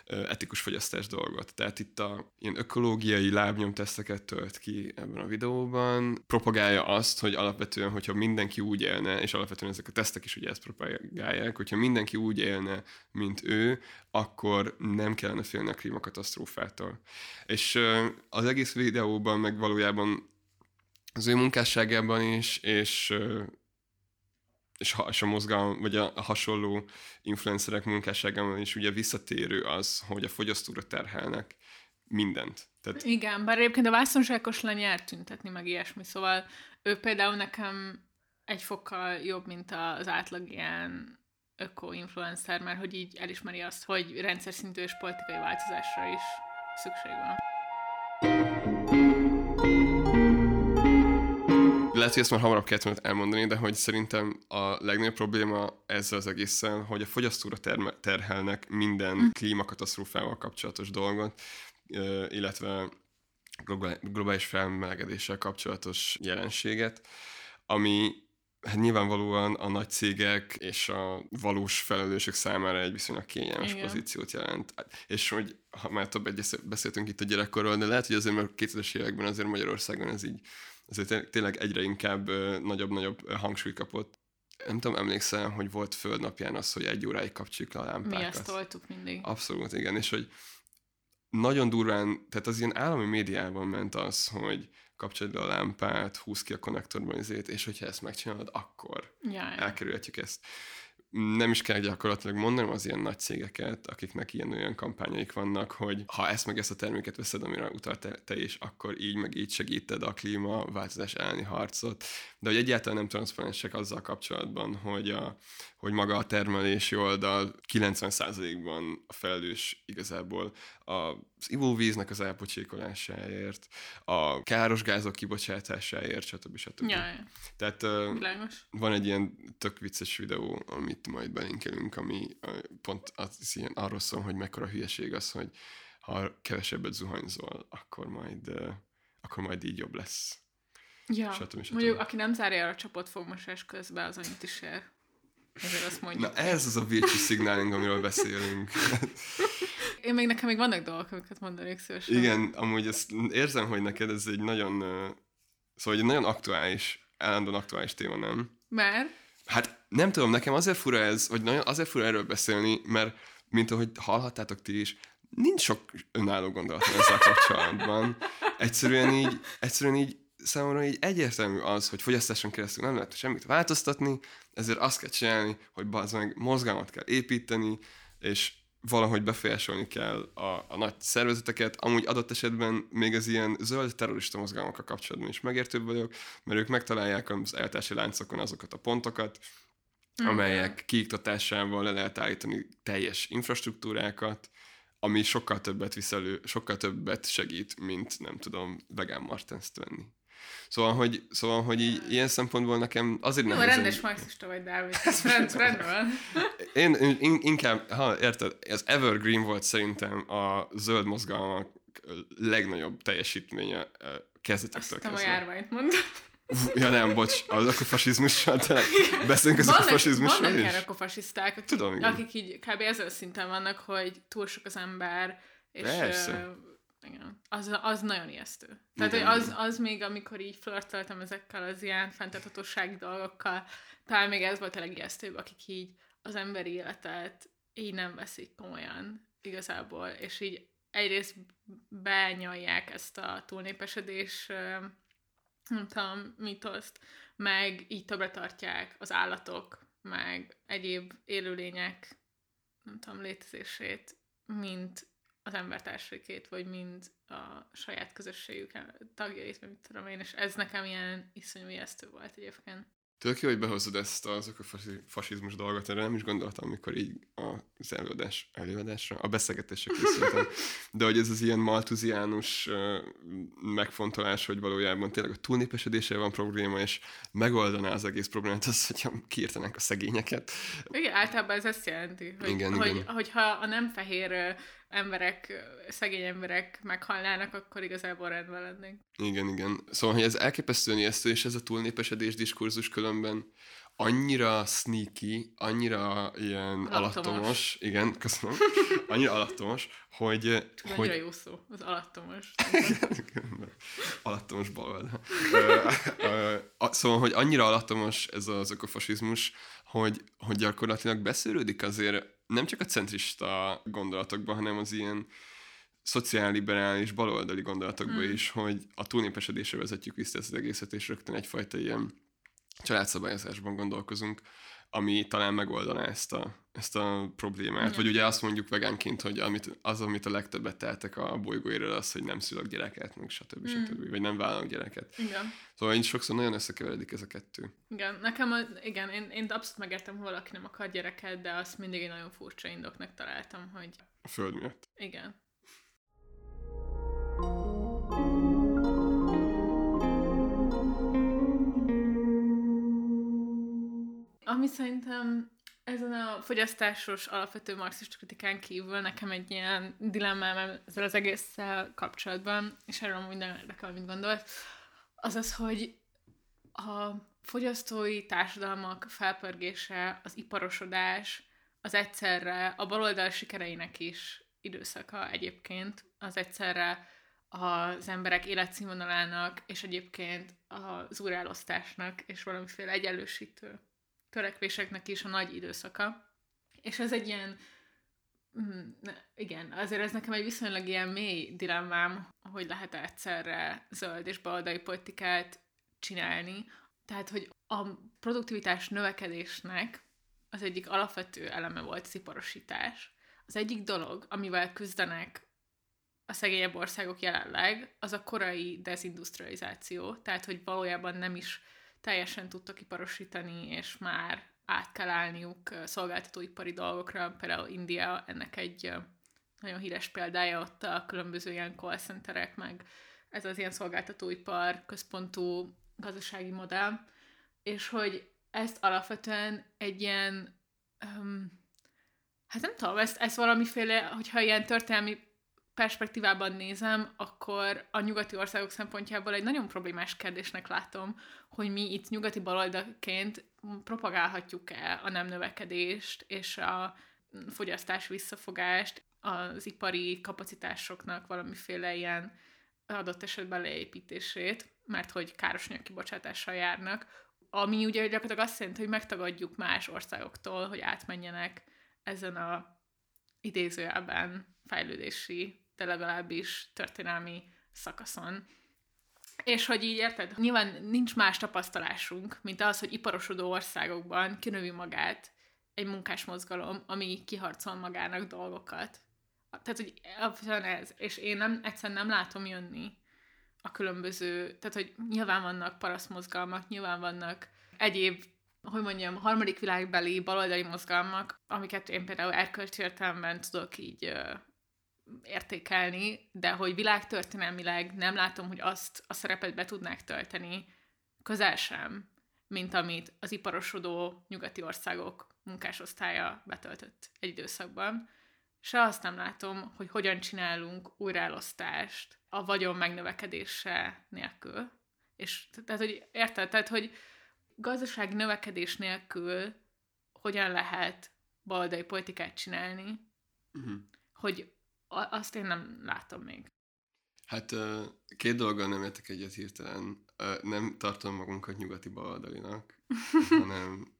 etikus fogyasztás dolgot. Tehát itt a ilyen ökológiai lábnyomteszteket tölt ki ebben a videóban, propagálja azt, hogy alapvetően, hogyha mindenki úgy élne, és alapvetően ezek a tesztek is ugye ezt propagálják, hogyha mindenki úgy élne, mint ő, akkor nem kellene félni a klímakatasztrófától. És az egész videóban meg valójában az ő munkásságában is, és és, ha, és a mozgalom, vagy a, a hasonló influencerek munkásságában is ugye visszatérő az, hogy a fogyasztóra terhelnek mindent. Tehát Igen, bár egyébként a vászonságos lány járt tüntetni, meg ilyesmi, szóval ő például nekem egy fokkal jobb, mint az átlag ilyen öko-influencer, mert hogy így elismeri azt, hogy rendszer szintű és politikai változásra is szükség van. Lehet, hogy ezt már hamarabb kellett volna elmondani, de hogy szerintem a legnagyobb probléma ezzel az egészen, hogy a fogyasztóra terme- terhelnek minden klímakatasztrófával kapcsolatos dolgot, illetve globál- globális felmelegedéssel kapcsolatos jelenséget, ami hát nyilvánvalóan a nagy cégek és a valós felelősök számára egy viszonylag kényelmes Igen. pozíciót jelent. És hogy, ha már több egyes beszéltünk itt a gyerekkorról, de lehet, hogy azért, mert 2000-es években azért Magyarországon ez így azért té- tényleg egyre inkább nagyobb-nagyobb hangsúly kapott. Nem tudom, emlékszel, hogy volt földnapján az, hogy egy óráig kapcsoljuk le a lámpákat. Mi ezt toltuk mindig. Abszolút, igen, és hogy nagyon durván, tehát az ilyen állami médiában ment az, hogy kapcsolod le a lámpát, húz ki a konnektorban izét, és hogyha ezt megcsinálod, akkor ja. elkerülhetjük ezt. Nem is kell gyakorlatilag mondanom az ilyen nagy cégeket, akiknek ilyen olyan kampányaik vannak, hogy ha ezt meg ezt a terméket veszed, amire utaltál te is, akkor így meg így segíted a klímaváltozás elleni harcot. De hogy egyáltalán nem transzparensek azzal kapcsolatban, hogy, a, hogy maga a termelési oldal 90%-ban a felelős igazából az ivóvíznek az elpocsékolásáért, a káros gázok kibocsátásáért, stb. stb. Ja, ja. Tehát Világos. van egy ilyen tök vicces videó, amit majd belinkelünk, ami pont az, ilyen arról szól, hogy mekkora hülyeség az, hogy ha kevesebbet zuhanyzol, akkor majd, akkor majd így jobb lesz. Ja. Stb. stb. Mondjuk, aki nem zárja el a csapot fogmosás közben, az annyit is ér. Ezért azt mondjuk. Na ez az a virtue signaling, amiről beszélünk. Én még nekem még vannak dolgok, amiket mondanék szívesen. Igen, amúgy ezt érzem, hogy neked ez egy nagyon, szóval egy nagyon aktuális, állandóan aktuális téma, nem? Mert? Hát nem tudom, nekem azért fura ez, vagy nagyon azért fura erről beszélni, mert mint ahogy hallhattátok ti is, nincs sok önálló gondolatom ezzel kapcsolatban. Egyszerűen így, egyszerűen így számomra így egyértelmű az, hogy fogyasztáson keresztül nem lehet semmit változtatni, ezért azt kell csinálni, hogy bazd meg mozgalmat kell építeni, és valahogy befolyásolni kell a, a nagy szervezeteket. Amúgy adott esetben még az ilyen zöld terrorista mozgalmakkal kapcsolatban is megértőbb vagyok, mert ők megtalálják az eltási láncokon azokat a pontokat, amelyek kiiktatásával le lehet állítani teljes infrastruktúrákat, ami sokkal többet viszelő, sokkal többet segít, mint nem tudom, vegán martenszt venni. Szóval, hogy, szóval, hogy így, ilyen szempontból nekem azért Jó, nem... rendes marxista vagy, Dávid. Ez rend, rendben van. Én, én inkább, ha érted, az Evergreen volt szerintem a zöld mozgalmak legnagyobb teljesítménye kezdetektől Azt nem a kezdve. járványt mondod. Ja nem, bocs, az ökofasizmussal, tényleg beszélünk az Vannak, ökofasizmusról vannak is? ilyen ökofasiszták, akik, Tudom, igen. akik így kb. ezen a szinten vannak, hogy túl sok az ember, és Persze. ö, igen, az, az nagyon ijesztő. Tehát, Igen, hogy az, az még, amikor így flörtöltem ezekkel az ilyen fenntarthatósági dolgokkal, talán még ez volt a legijesztőbb, akik így az emberi életet így nem veszik komolyan igazából, és így egyrészt benyalják ezt a túlnépesedés nem tudom, mitoszt, meg így többre tartják az állatok, meg egyéb élőlények, nem tudom, létezését, mint az embertársaikét, vagy mind a saját közösségük tagjait, vagy mit tudom én, és ez nekem ilyen iszonyú ijesztő volt egyébként. Tök jó, hogy behozod ezt az ökofasizmus dolgot, erre nem is gondoltam, amikor így az előadás, előadásra, a beszélgetésre készültem. De hogy ez az ilyen maltuziánus megfontolás, hogy valójában tényleg a túlnépesedéssel van probléma, és megoldaná az egész problémát az, hogyha kiírtanánk a szegényeket. Igen, általában ez ezt jelenti, hogy, Igen, hogy, igen. hogyha a nem fehér emberek, szegény emberek meghalnának, akkor igazából rendben lennénk. Igen, igen. Szóval, hogy ez elképesztően ijesztő, és ez a túlnépesedés diskurzus különben annyira sneaky, annyira ilyen Alattomos. alattomos, igen, köszönöm, annyira alattomos, hogy, Hogy... hogy Annyira jó szó, az alattomos. alattomos baloldal. Szóval, hogy annyira alattomos ez az ökofasizmus, hogy, hogy gyakorlatilag beszűrődik azért nem csak a centrista gondolatokban, hanem az ilyen szociálliberális baloldali gondolatokba Hmm. is, hogy a túlnépesedésre vezetjük vissza ezt az egészet, és rögtön egyfajta ilyen családszabályozásban gondolkozunk, ami talán megoldaná ezt a, ezt a problémát. Igen. Vagy ugye azt mondjuk vegánként, hogy amit, az, amit a legtöbbet teltek a bolygóéről, az, hogy nem szülök gyereket, meg stb. Mm. stb. Vagy nem vállalok gyereket. Igen. Szóval így sokszor nagyon összekeveredik ez a kettő. Igen, nekem, a, igen, én, én abszolút megértem, hogy valaki nem akar gyereket, de azt mindig egy nagyon furcsa indoknak találtam, hogy A föld miatt. igen. Ami szerintem ezen a fogyasztásos alapvető marxista kritikán kívül nekem egy ilyen dilemmám ezzel az egésszel kapcsolatban, és erről minden érdekel, amit gondolt, az az, hogy a fogyasztói társadalmak felpörgése, az iparosodás, az egyszerre a baloldal sikereinek is időszaka egyébként, az egyszerre az emberek életszínvonalának, és egyébként az újraelosztásnak, és valamiféle egyenlősítő törekvéseknek is a nagy időszaka. És ez egy ilyen, mm, igen, azért ez nekem egy viszonylag ilyen mély dilemmám, hogy lehet egyszerre zöld és baloldali politikát csinálni. Tehát, hogy a produktivitás növekedésnek az egyik alapvető eleme volt az iparosítás. Az egyik dolog, amivel küzdenek a szegényebb országok jelenleg, az a korai dezindustrializáció, tehát, hogy valójában nem is teljesen tudtak iparosítani, és már át kell állniuk szolgáltatóipari dolgokra. Például India ennek egy nagyon híres példája ott a különböző ilyen call centerek, meg ez az ilyen szolgáltatóipar központú gazdasági modell, és hogy ezt alapvetően egy ilyen, um, hát nem tudom, ezt, ezt valamiféle, hogyha ilyen történelmi perspektívában nézem, akkor a nyugati országok szempontjából egy nagyon problémás kérdésnek látom, hogy mi itt nyugati baloldalként propagálhatjuk-e a nem növekedést és a fogyasztás visszafogást, az ipari kapacitásoknak valamiféle ilyen adott esetben leépítését, mert hogy káros kibocsátással járnak, ami ugye gyakorlatilag azt jelenti, hogy megtagadjuk más országoktól, hogy átmenjenek ezen a idézőjelben fejlődési, de legalábbis történelmi szakaszon. És hogy így érted, nyilván nincs más tapasztalásunk, mint az, hogy iparosodó országokban kinövi magát egy munkásmozgalom, ami kiharcol magának dolgokat. Tehát, hogy ez. És én nem, egyszerűen nem látom jönni a különböző, tehát, hogy nyilván vannak parasztmozgalmak, nyilván vannak egyéb, hogy mondjam, harmadik világbeli baloldali mozgalmak, amiket én például erkölcsi értelemben tudok így értékelni, de hogy világtörténelmileg nem látom, hogy azt a szerepet be tudnák tölteni, közel sem, mint amit az iparosodó nyugati országok munkásosztálya betöltött egy időszakban. Se azt nem látom, hogy hogyan csinálunk újraelosztást a vagyon megnövekedése nélkül. És tehát, hogy érted? Tehát, hogy gazdaság növekedés nélkül hogyan lehet baldai politikát csinálni, uh-huh. hogy azt én nem látom még. Hát két dologgal nem értek egyet hirtelen. Nem tartom magunkat nyugati baloldalinak, hanem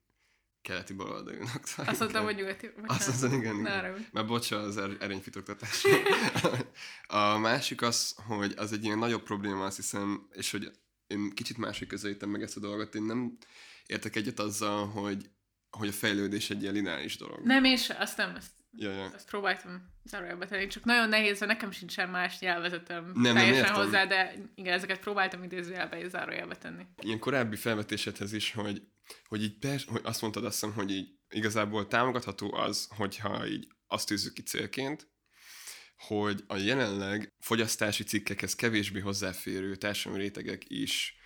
keleti baloldalinak. Azt mondtam, hogy nyugati. Azt mondtam, igen, igen. Már bocsa az er- erényfitoktatás. a másik az, hogy az egy ilyen nagyobb probléma, azt hiszem, és hogy én kicsit másik közelítem meg ezt a dolgot. Én nem értek egyet azzal, hogy, hogy a fejlődés egy ilyen lineáris dolog. Nem, és azt nem, ezt Ja, ja. Ezt próbáltam zárójelbe tenni, csak nagyon nehéz, mert nekem sincsen más nyelvezetem nem, teljesen nem hozzá, de igen, ezeket próbáltam idézőjelbe és zárójelbe tenni. Ilyen korábbi felvetésedhez is, hogy, hogy így pers, hogy azt mondtad azt hiszem, hogy így igazából támogatható az, hogyha így azt tűzzük ki célként, hogy a jelenleg fogyasztási cikkekhez kevésbé hozzáférő társadalmi rétegek is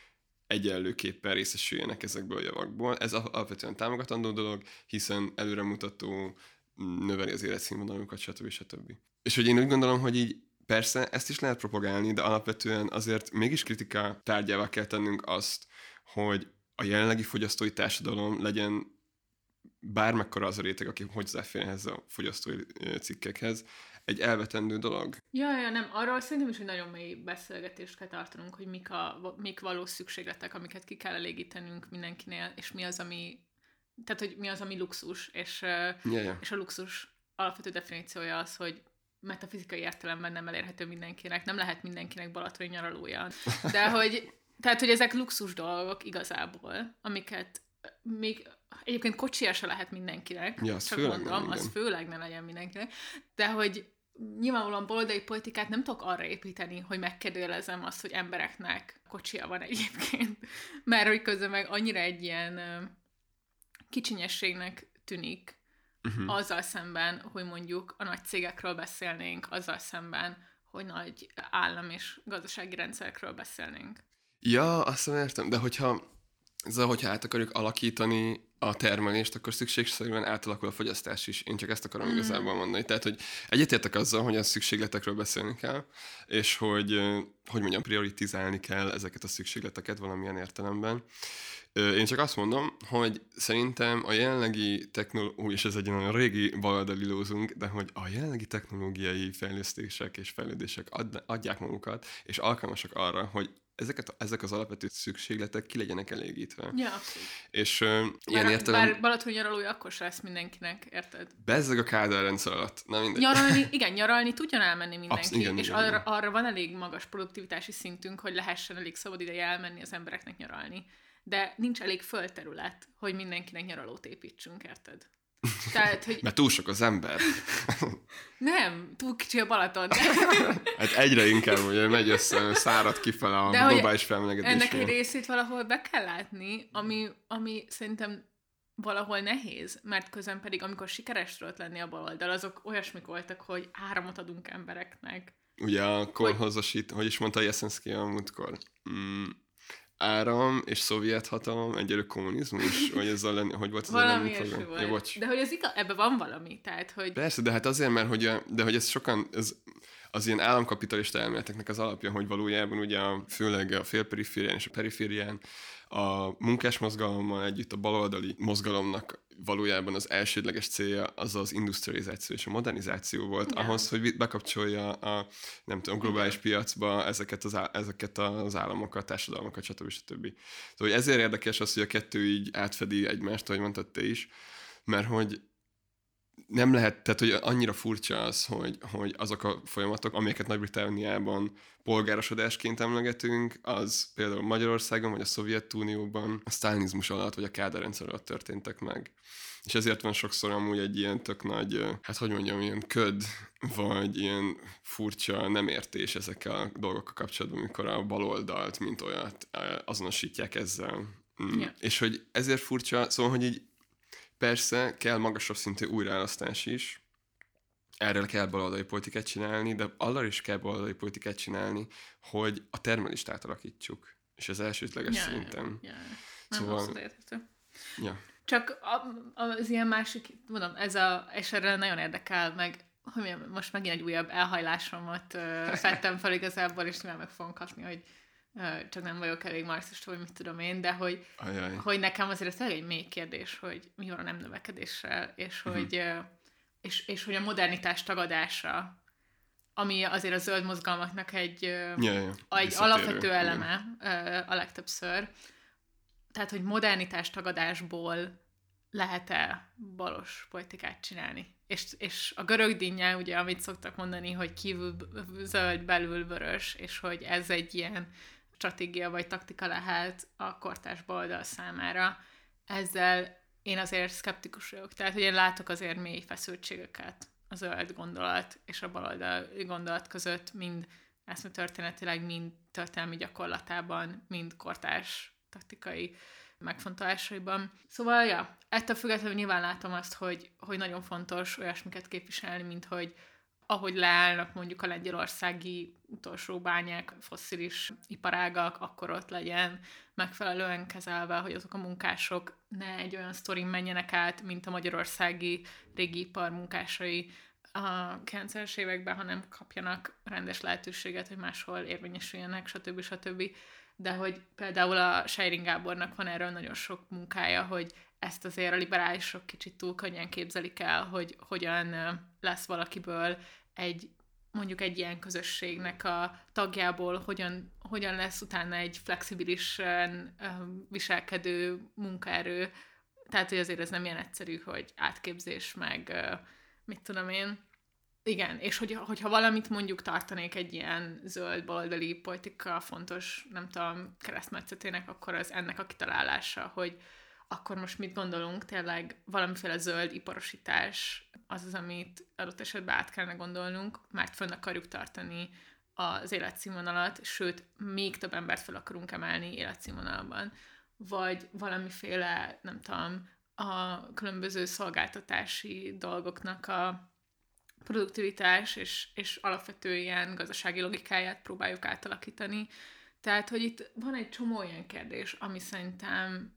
egyenlőképpen részesüljenek ezekből a javakból. Ez alapvetően támogatandó dolog, hiszen előremutató, növeli az életszínvonalukat, stb. stb. És hogy én úgy gondolom, hogy így persze ezt is lehet propagálni, de alapvetően azért mégis kritika tárgyává kell tennünk azt, hogy a jelenlegi fogyasztói társadalom legyen bármekkora az a réteg, aki hozzáfér ehhez a fogyasztói cikkekhez, egy elvetendő dolog. Ja, ja, nem, arról szerintem is, hogy nagyon mély beszélgetést kell tartanunk, hogy mik, a, mik valós szükségletek, amiket ki kell elégítenünk mindenkinél, és mi az, ami tehát, hogy mi az, ami luxus, és, ja, ja. és a luxus alapvető definíciója az, hogy metafizikai értelemben nem elérhető mindenkinek, nem lehet mindenkinek balatoni nyaralója. De hogy, tehát, hogy ezek luxus dolgok igazából, amiket még egyébként kocsia se lehet mindenkinek, ja, csak mondom, nem, az főleg ne legyen mindenkinek, de hogy nyilvánvalóan baloldali politikát nem tudok arra építeni, hogy megkérdőjelezem azt, hogy embereknek kocsia van egyébként, mert hogy közben meg annyira egy ilyen kicsinyességnek tűnik uh-huh. azzal szemben, hogy mondjuk a nagy cégekről beszélnénk, azzal szemben, hogy nagy állam és gazdasági rendszerekről beszélnénk. Ja, azt értem, de hogyha ezzel, hogyha át akarjuk alakítani a termelést, akkor szükségszerűen átalakul a fogyasztás is. Én csak ezt akarom mm. igazából mondani. Tehát, hogy egyetértek azzal, hogy a szükségletekről beszélni kell, és hogy, hogy mondjam, prioritizálni kell ezeket a szükségleteket valamilyen értelemben. Én csak azt mondom, hogy szerintem a jelenlegi technológiai, és ez egy nagyon régi baloldalilózunk, de hogy a jelenlegi technológiai fejlesztések és fejlődések ad, adják magukat, és alkalmasak arra, hogy ezeket, ezek az alapvető szükségletek ki legyenek elégítve. Ja, abszolút. És uh, ilyen értelem... Bár Balaton nyaralója akkor se lesz mindenkinek, érted? Bezzeg a Kádár rendszer alatt. Na mindegy. Nyaralni, igen, nyaralni tudjon elmenni mindenki, Absz- igen, és igen, arra, igen. arra van elég magas produktivitási szintünk, hogy lehessen elég szabad ideje elmenni az embereknek nyaralni de nincs elég földterület, hogy mindenkinek nyaralót építsünk, érted? Tehát, hogy... Mert túl sok az ember. Nem, túl kicsi a Balaton. De... hát egyre inkább hogy megy össze, szárad kifele a de globális felmelegedés. Ennek egy részét valahol be kell látni, ami, ami szerintem valahol nehéz, mert közben pedig, amikor sikeres tudott lenni a baloldal, azok olyasmik voltak, hogy áramot adunk embereknek. Ugye a kolhozosít, hogy, hogy is mondta Jeszenszki a múltkor? Mm, áram és szovjet hatalom egyelő kommunizmus? Vagy ez lenni, hogy volt az valami a volt. Ja, bocs. De hogy ez igaz, ebben van valami, tehát hogy... Persze, de hát azért, mert hogy, a, de hogy ez sokan, ez, az ilyen államkapitalista elméleteknek az alapja, hogy valójában ugye a, főleg a félperiférián és a periférián a munkás mozgalommal együtt a baloldali mozgalomnak valójában az elsődleges célja az az industrializáció és a modernizáció volt, Igen. ahhoz, hogy bekapcsolja a nem tudom, globális piacba ezeket az, ezeket az államokat, társadalmakat, stb. stb. Szóval ezért érdekes az, hogy a kettő így átfedi egymást, ahogy mondtad te is, mert hogy nem lehet, tehát hogy annyira furcsa az, hogy, hogy azok a folyamatok, amelyeket Nagy-Britániában polgárosodásként emlegetünk, az például Magyarországon, vagy a Szovjetunióban a sztálinizmus alatt, vagy a Kádár rendszer alatt történtek meg. És ezért van sokszor amúgy egy ilyen tök nagy, hát hogy mondjam, ilyen köd, vagy ilyen furcsa nem értés ezekkel a dolgokkal kapcsolatban, amikor a baloldalt, mint olyat azonosítják ezzel. Mm. Yeah. És hogy ezért furcsa, szóval, hogy így Persze kell magasabb szintű újraelosztás is, erről kell baloldali politikát csinálni, de arra is kell baloldali politikát csinálni, hogy a termelést átalakítsuk. És ez elsődleges Ja, szerintem. Ja, ja. Nem Szóval-. Ja. Csak az ilyen másik, mondom, ez a, és erre nagyon érdekel, meg hogy most megint egy újabb elhajlásomat ö, fettem fel igazából, és nyilván meg fogom kapni, hogy csak nem vagyok elég marxista, vagy mit tudom én, de hogy, Ajaj. hogy nekem azért ez egy mély kérdés, hogy mi van a nem növekedéssel, és Mhm. hogy, és, és hogy a modernitás tagadása, ami azért a zöld mozgalmaknak egy, Ja, ja. egy alapvető eleme ö, a legtöbbször. Tehát, hogy modernitás tagadásból lehet-e balos politikát csinálni. És, és a görög dinnye, ugye, amit szoktak mondani, hogy kívül zöld, belül vörös, és hogy ez egy ilyen stratégia vagy taktika lehet a kortás baloldal számára. Ezzel én azért szkeptikus vagyok. Tehát, hogy én látok azért mély feszültségeket a zöld gondolat és a baloldal gondolat között, mind eszme történetileg, mind történelmi gyakorlatában, mind kortárs taktikai megfontolásaiban. Szóval, ja, ettől függetlenül nyilván látom azt, hogy, hogy nagyon fontos olyasmiket képviselni, mint hogy ahogy leállnak mondjuk a lengyelországi utolsó bányák, fosszilis iparágak, akkor ott legyen megfelelően kezelve, hogy azok a munkások ne egy olyan sztorin menjenek át, mint a magyarországi régi ipar munkásai a 90-es években, hanem kapjanak rendes lehetőséget, hogy máshol érvényesüljenek, stb. stb. De hogy például a Seiring Gábornak van erről nagyon sok munkája, hogy ezt azért a liberálisok kicsit túl könnyen képzelik el, hogy hogyan lesz valakiből egy mondjuk egy ilyen közösségnek a tagjából, hogyan, hogyan lesz utána egy flexibilisen viselkedő munkaerő. Tehát, hogy azért ez nem ilyen egyszerű, hogy átképzés, meg mit tudom én. Igen, és hogy, hogyha valamit mondjuk tartanék egy ilyen zöld baloldali politika fontos, nem tudom, keresztmetszetének, akkor az ennek a kitalálása, hogy akkor most mit gondolunk, tényleg valamiféle zöld iparosítás az az, amit adott esetben át kellene gondolnunk, mert fönn akarjuk tartani az életszínvonalat, sőt, még több embert fel akarunk emelni életszínvonalban. Vagy valamiféle, nem tudom, a különböző szolgáltatási dolgoknak a produktivitás és, és alapvető ilyen gazdasági logikáját próbáljuk átalakítani. Tehát, hogy itt van egy csomó ilyen kérdés, ami szerintem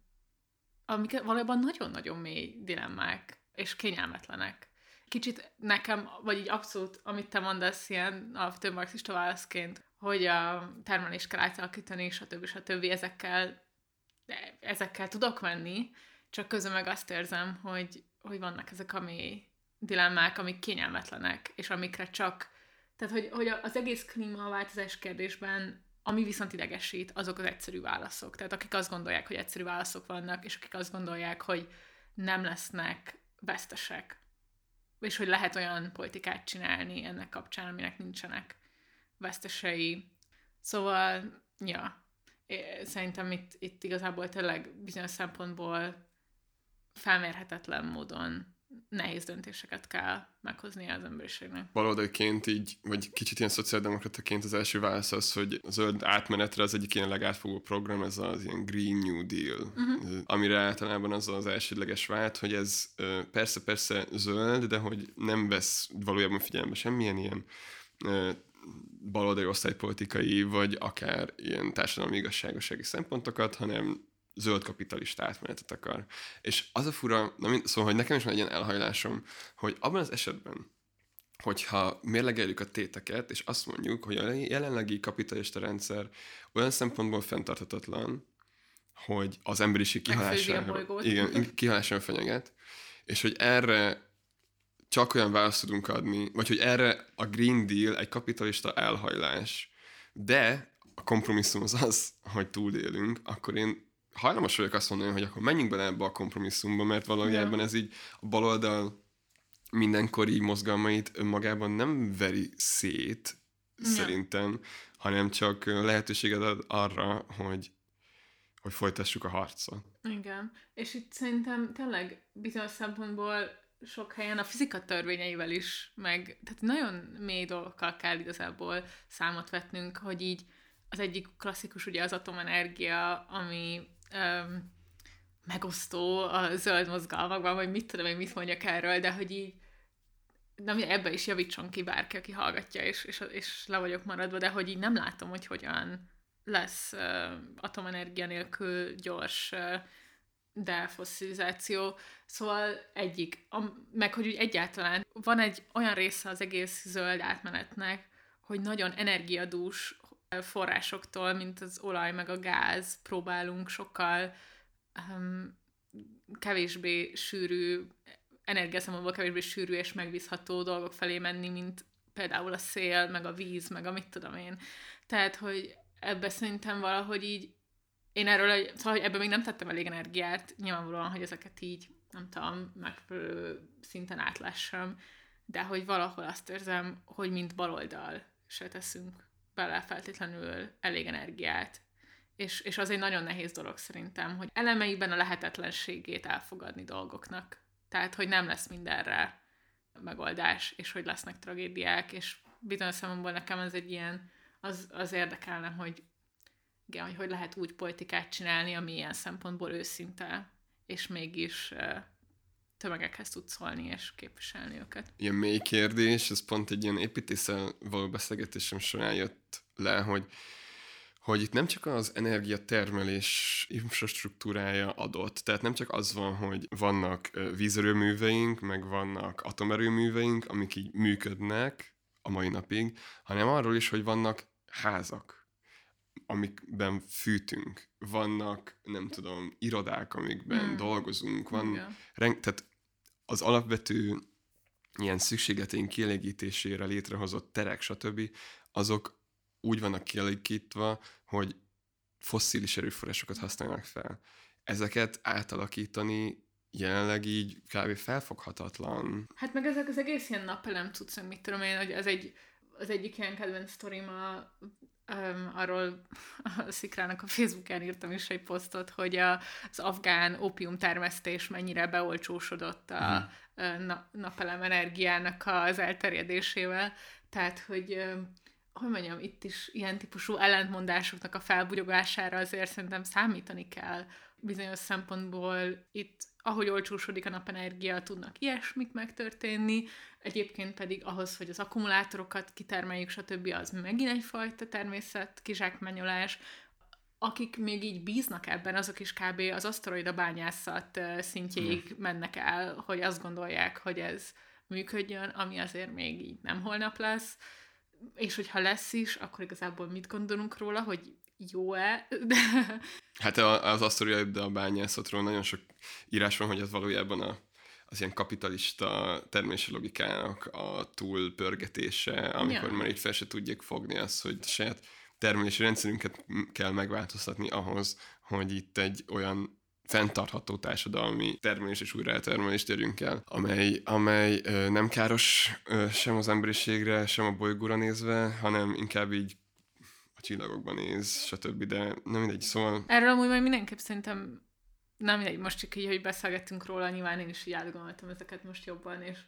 amik valójában nagyon-nagyon mély dilemmák, és kényelmetlenek. Kicsit nekem, vagy így abszolút, amit te mondasz ilyen alapvető marxista válaszként, hogy a termelést kell átalakítani, stb. stb. ezekkel, de ezekkel tudok menni, csak közben meg azt érzem, hogy, hogy vannak ezek a mély dilemmák, amik kényelmetlenek, és amikre csak, tehát hogy, hogy az egész klímaváltozás kérdésben ami viszont idegesít, azok az egyszerű válaszok. Tehát akik azt gondolják, hogy egyszerű válaszok vannak, és akik azt gondolják, hogy nem lesznek vesztesek. És hogy lehet olyan politikát csinálni ennek kapcsán, aminek nincsenek vesztesei. Szóval, ja, szerintem itt, itt igazából tényleg bizonyos szempontból felmérhetetlen módon nehéz döntéseket kell meghoznia az emberiségnek. baloldaliként így, vagy kicsit ilyen szociáldemokrataként az első válasz az, hogy a zöld átmenetre az egyik ilyen legátfogó program, ez az ilyen Green New Deal, uh-huh. amire általában az az elsődleges vált, hogy ez persze-persze zöld, de hogy nem vesz valójában figyelembe semmilyen ilyen baloldali osztálypolitikai, vagy akár ilyen társadalmi igazságosági szempontokat, hanem zöld kapitalista átmenetet akar. És az a fura, na mind, szóval, hogy nekem is van egy ilyen elhajlásom, hogy abban az esetben, hogyha mérlegeljük a téteket, és azt mondjuk, hogy a jelenlegi kapitalista rendszer olyan szempontból fenntarthatatlan, hogy az emberiség kihalására, igen, kihalására fenyeget, és hogy erre csak olyan választ tudunk adni, vagy hogy erre a Green Deal egy kapitalista elhajlás, de a kompromisszum az az, hogy túlélünk, akkor én hajlamos vagyok azt mondani, hogy akkor menjünk bele ebbe a kompromisszumba, mert valójában ez így a baloldal mindenkori mozgalmait önmagában nem veri szét, szerintem, hanem csak lehetőséget ad arra, hogy, hogy folytassuk a harcot. Igen. És itt szerintem tényleg bizonyos szempontból sok helyen a fizika törvényeivel is, meg tehát nagyon mély dolgokkal kell igazából számot vetnünk, hogy így az egyik klasszikus ugye az atomenergia, ami öm, megosztó a zöld mozgalmakban, vagy mit tudom én, mit mondjak erről, de hogy így nem, ebbe is javítson ki bárki, aki hallgatja, és, és, és le vagyok maradva, de hogy így nem látom, hogy hogyan lesz uh, atomenergia nélkül gyors uh, defosszilizáció. Szóval egyik, a, meg hogy úgy egyáltalán van egy olyan része az egész zöld átmenetnek, hogy nagyon energiadús forrásoktól, mint az olaj meg a gáz próbálunk sokkal um, kevésbé sűrű, energiaszemomból kevésbé sűrű és megbízható dolgok felé menni, mint például a szél, meg a víz, meg a mit tudom én. Tehát, hogy ebbe szerintem valahogy így én erről, szóval hogy ebben még nem tettem elég energiát, nyilvánvalóan, hogy ezeket így, nem tudom, megfelelő szinten átlássam, de hogy valahol azt érzem, hogy mint baloldal se teszünk bele feltétlenül elég energiát. És, és az egy nagyon nehéz dolog szerintem, hogy elemeiben a lehetetlenségét elfogadni dolgoknak. Tehát, hogy nem lesz mindenre megoldás, és hogy lesznek tragédiák, és bizonyos számomból nekem ez egy ilyen, az, az érdekelne, hogy igen, hogy hogy lehet úgy politikát csinálni, ami ilyen szempontból őszinte, és mégis tömegekhez tud szólni és képviselni őket. Ilyen mély kérdés, ez pont egy ilyen építészel való beszélgetésem során jött le, hogy, hogy itt nem csak az energiatermelés infrastruktúrája adott, tehát nem csak az van, hogy vannak vízerőműveink, meg vannak atomerőműveink, amik így működnek a mai napig, hanem arról is, hogy vannak házak, amikben fűtünk, vannak, nem tudom, irodák, amikben hmm. dolgozunk, van, reng, tehát az alapvető ilyen szükségleteink kielégítésére létrehozott terek, stb., azok úgy vannak kialakítva, hogy fosszilis erőforrásokat használnak fel. Ezeket átalakítani jelenleg így kb. felfoghatatlan. Hát meg ezek az egész ilyen napelem tudsz, mit tudom én, hogy ez egy, az egyik ilyen kedvenc sztorim a um, arról a Szikrának a Facebookán írtam is egy posztot, hogy a, az afgán opium termesztés mennyire beolcsósodott a uh-huh. na, napelem energiának az elterjedésével. Tehát, hogy hogy mondjam, itt is ilyen típusú ellentmondásoknak a felbugyogására azért szerintem számítani kell bizonyos szempontból itt, ahogy olcsósodik a napenergia, tudnak ilyesmik megtörténni, egyébként pedig ahhoz, hogy az akkumulátorokat kitermeljük, stb. az megint egyfajta természet kizsákmányolás, akik még így bíznak ebben, azok is kb. az aszteroida bányászat szintjéig mennek el, hogy azt gondolják, hogy ez működjön, ami azért még így nem holnap lesz, és hogyha lesz is, akkor igazából mit gondolunk róla, hogy jó-e? De... Hát az aszteroida bányászatról nagyon sok írás van, hogy ez valójában a az ilyen kapitalista termési logikának a túlpörgetése, amikor ja. már így fel se tudják fogni azt, hogy saját termelési rendszerünket kell megváltoztatni ahhoz, hogy itt egy olyan fenntartható társadalmi termelés és újraeltermelést érjünk el, amely, amely ö, nem káros ö, sem az emberiségre, sem a bolygóra nézve, hanem inkább így a csillagokban néz, stb. De nem mindegy, szóval... Erről amúgy majd mindenképp szerintem nem mindegy, most csak így, hogy beszélgettünk róla, nyilván én is így átgondoltam ezeket most jobban, és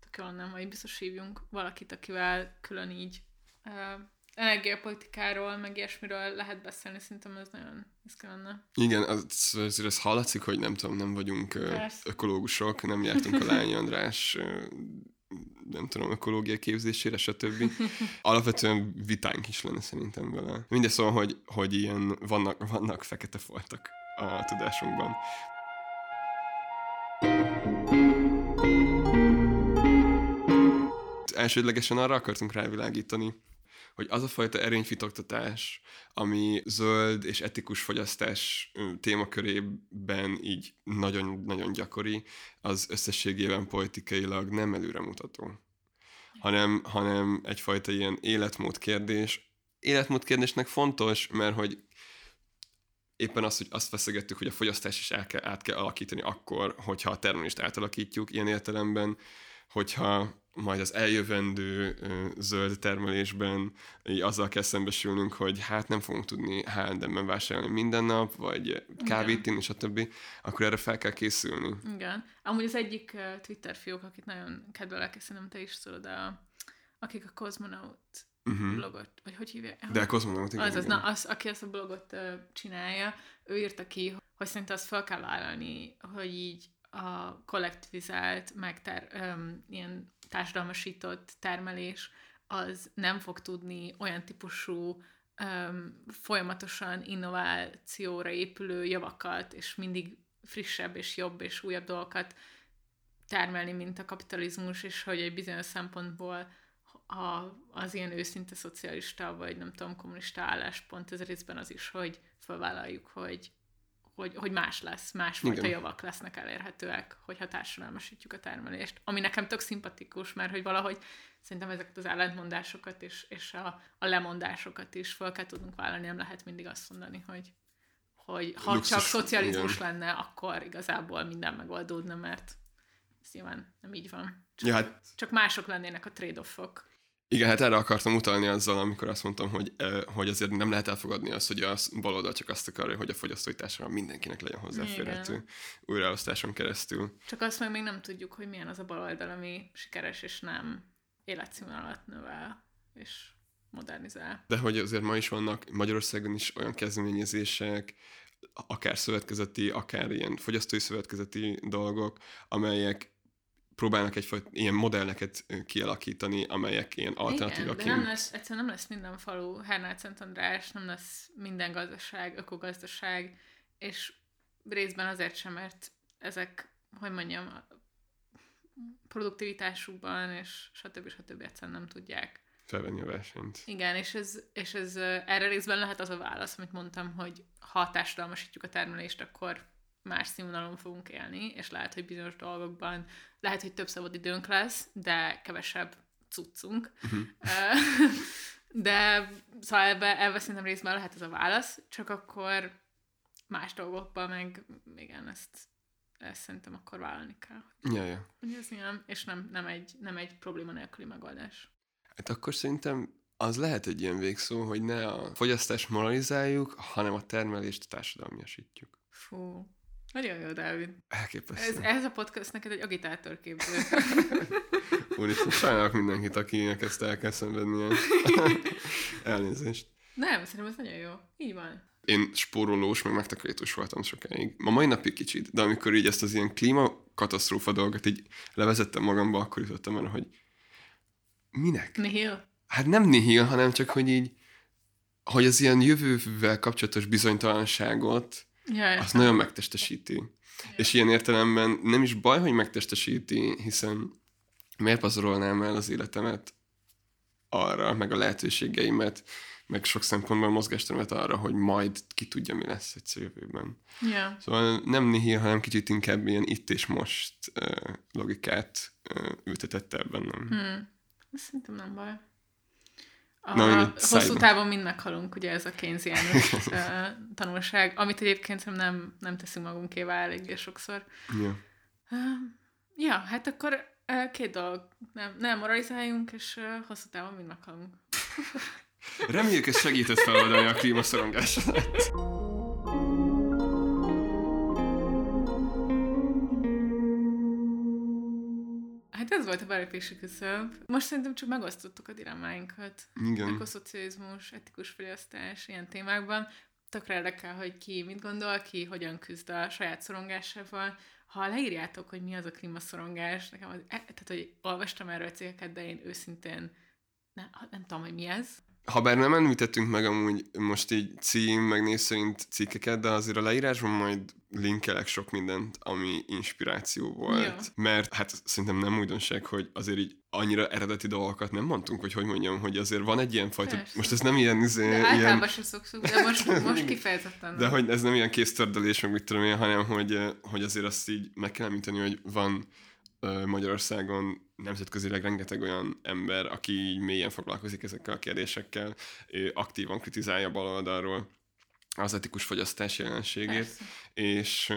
tök jól nem, majd biztos hívjunk valakit, akivel külön így uh, energiapolitikáról, meg ilyesmiről lehet beszélni, szerintem ez nagyon izgi lenne. Igen, az, azért ez hallatszik, hogy nem tudom, nem vagyunk Persze. ökológusok, nem jártunk a Lány András nem tudom, ökológia képzésére, stb. Alapvetően vitánk is lenne szerintem vele. Mindez szóval, hogy, hogy ilyen vannak, vannak fekete foltak a tudásunkban. Elsődlegesen arra akartunk rávilágítani, hogy az a fajta erényfitoktatás, ami zöld és etikus fogyasztás témakörében így nagyon-nagyon gyakori, az összességében politikailag nem előremutató. Hanem, hanem egyfajta ilyen életmód kérdés. Életmód kérdésnek fontos, mert hogy éppen az, hogy azt feszegettük, hogy a fogyasztás is el kell, át kell alakítani akkor, hogyha a termelést átalakítjuk ilyen értelemben, hogyha majd az eljövendő zöld termelésben így azzal kell szembesülnünk, hogy hát nem fogunk tudni H&M-ben vásárolni minden nap, vagy kávét inni, stb., akkor erre fel kell készülni. Igen. Amúgy az egyik Twitter fiók, akit nagyon kedvelek, és szerintem te is tudod, a, akik a Cosmonaut uh-huh. blogot, vagy hogy hívják? De a Cosmonaut, igen. Az, az, na, az, aki ezt a blogot uh, csinálja, ő írta ki, hogy szerint azt fel kell vállalni, hogy így a kollektivizált, meg ter, öm, ilyen társadalmasított termelés az nem fog tudni olyan típusú öm, folyamatosan innovációra épülő javakat, és mindig frissebb és jobb és újabb dolgokat termelni, mint a kapitalizmus, és hogy egy bizonyos szempontból a, az ilyen őszinte szocialista, vagy nem tudom, kommunista álláspont, ez részben az is, hogy felvállaljuk, hogy, hogy, hogy más lesz, másfajta Igen. javak lesznek elérhetőek, hogyha társadalmasítjuk a termelést. Ami nekem tök szimpatikus, mert hogy valahogy szerintem ezeket az ellentmondásokat és, és a, a lemondásokat is fel kell tudnunk vállalni, nem lehet mindig azt mondani, hogy, hogy ha Luxus, csak szocializmus igen. lenne, akkor igazából minden megoldódna, mert ez nyilván nem így van. Csak, Ja, hát csak mások lennének a trade-offok. Igen, hát erre akartam utalni azzal, amikor azt mondtam, hogy, hogy azért nem lehet elfogadni azt, hogy a baloldal csak azt akarja, hogy a fogyasztói társadalom mindenkinek legyen hozzáférhető Igen. újraelosztáson keresztül. Csak azt meg még nem tudjuk, hogy milyen az a baloldal, ami sikeres és nem életszínvonalat növel és modernizál. De hogy azért ma is vannak Magyarországon is olyan kezdeményezések, akár szövetkezeti, akár ilyen fogyasztói szövetkezeti dolgok, amelyek próbálnak egyfajta ilyen modelleket kialakítani, amelyek ilyen Igen, alternatívaként. de nem lesz, egyszerűen nem lesz minden falu Hernát Szent András, nem lesz minden gazdaság, ökogazdaság, és részben azért sem, mert ezek, hogy mondjam, a produktivitásukban és stb. stb. egyszerűen nem tudják felvenni a versenyt. Igen, és ez, és ez erre részben lehet az a válasz, amit mondtam, hogy ha társadalmasítjuk a termelést, akkor más színvonalon fogunk élni, és lehet, hogy bizonyos dolgokban lehet, hogy több szabad időnk lesz, de kevesebb cuccunk. Mhm. De szóval ebbe, ebbe szerintem részben lehet ez a válasz, csak akkor más dolgokban meg igen, ezt, ezt szerintem akkor vállalni kell. Ja, ja. Ez ilyen, és nem, nem, egy, nem egy probléma nélküli megoldás. Hát akkor szerintem az lehet egy ilyen végszó, hogy ne a fogyasztást moralizáljuk, hanem a termelést társadalmiasítjuk. Fú, nagyon jó, Dávid. Elképesztő. Ez, ez a podcast neked egy agitátorképző. Úristen, sajnálok mindenkit, akinek ezt el kell szenvednie. Elnézést. Nem, szerintem ez nagyon jó. Így van. Én spórolós, meg megtakarítós voltam sokáig. Ma mai napig kicsit, de amikor így ezt az ilyen klímakatasztrófa dolgot így levezettem magamba, akkor jutottam arra, hogy minek? Nihil? Hát nem nihil, hanem csak, hogy így, hogy az ilyen jövővel kapcsolatos bizonytalanságot, Ja, azt nagyon megtestesíti. És ilyen értelemben nem is baj, hogy megtestesíti, hiszen miért pazarolnám el az életemet arra, meg a lehetőségeimet, meg sok szempontból a mozgásteremet arra, hogy majd ki tudja, mi lesz egyszer jövőben. ja. Szóval nem nihil, hanem kicsit inkább ilyen itt és most uh, logikát uh, ültetett el bennem. Hm. Ez szerintem nem baj. A, Na, mindegy, hosszú távon mind meghalunk, ugye ez a Keynesiánus uh, tanulság, amit egyébként nem, nem teszünk magunkévá eléggé sokszor. Ja. Uh, ja, hát akkor uh, két dolog. Nem, nem moralizáljunk, és uh, hosszú távon mind meghalunk. Reméljük, ez segített feloldani a klímaszorongásodat. Ez volt a belépési küszöb. Most szerintem csak megosztottuk a dilemmáinkat. Igen. Ökoszocializmus, etikus fogyasztás, ilyen témákban. Tökre érdekel, hogy ki mit gondol, ki hogyan küzd a saját szorongásával. Ha leírjátok, hogy mi az a klímaszorongás, nekem az, e- tehát, hogy olvastam erről cikkeket, de én őszintén nem, nem tudom, hogy mi ez. Habár nem említettünk meg amúgy most így cím, meg név szerint cikkeket, de azért a leírásban majd linkelek sok mindent, ami inspiráció volt. Jó. Mert hát szerintem nem újdonság, hogy azért így annyira eredeti dolgokat nem mondtunk, hogy hogy mondjam, hogy azért van egy ilyen fajta, Persze. most ez nem ilyen, izé, De ilyen általában sem szoktuk, de most, most kifejezetten. de hogy ez nem ilyen kéztördelés, meg mit tudom én, hanem hogy, eh, hogy azért azt így meg kell említeni, hogy van Magyarországon nemzetközileg rengeteg olyan ember, aki mélyen foglalkozik ezekkel a kérdésekkel, aktívan kritizálja baloldalról az etikus fogyasztás jelenségét, Persze. és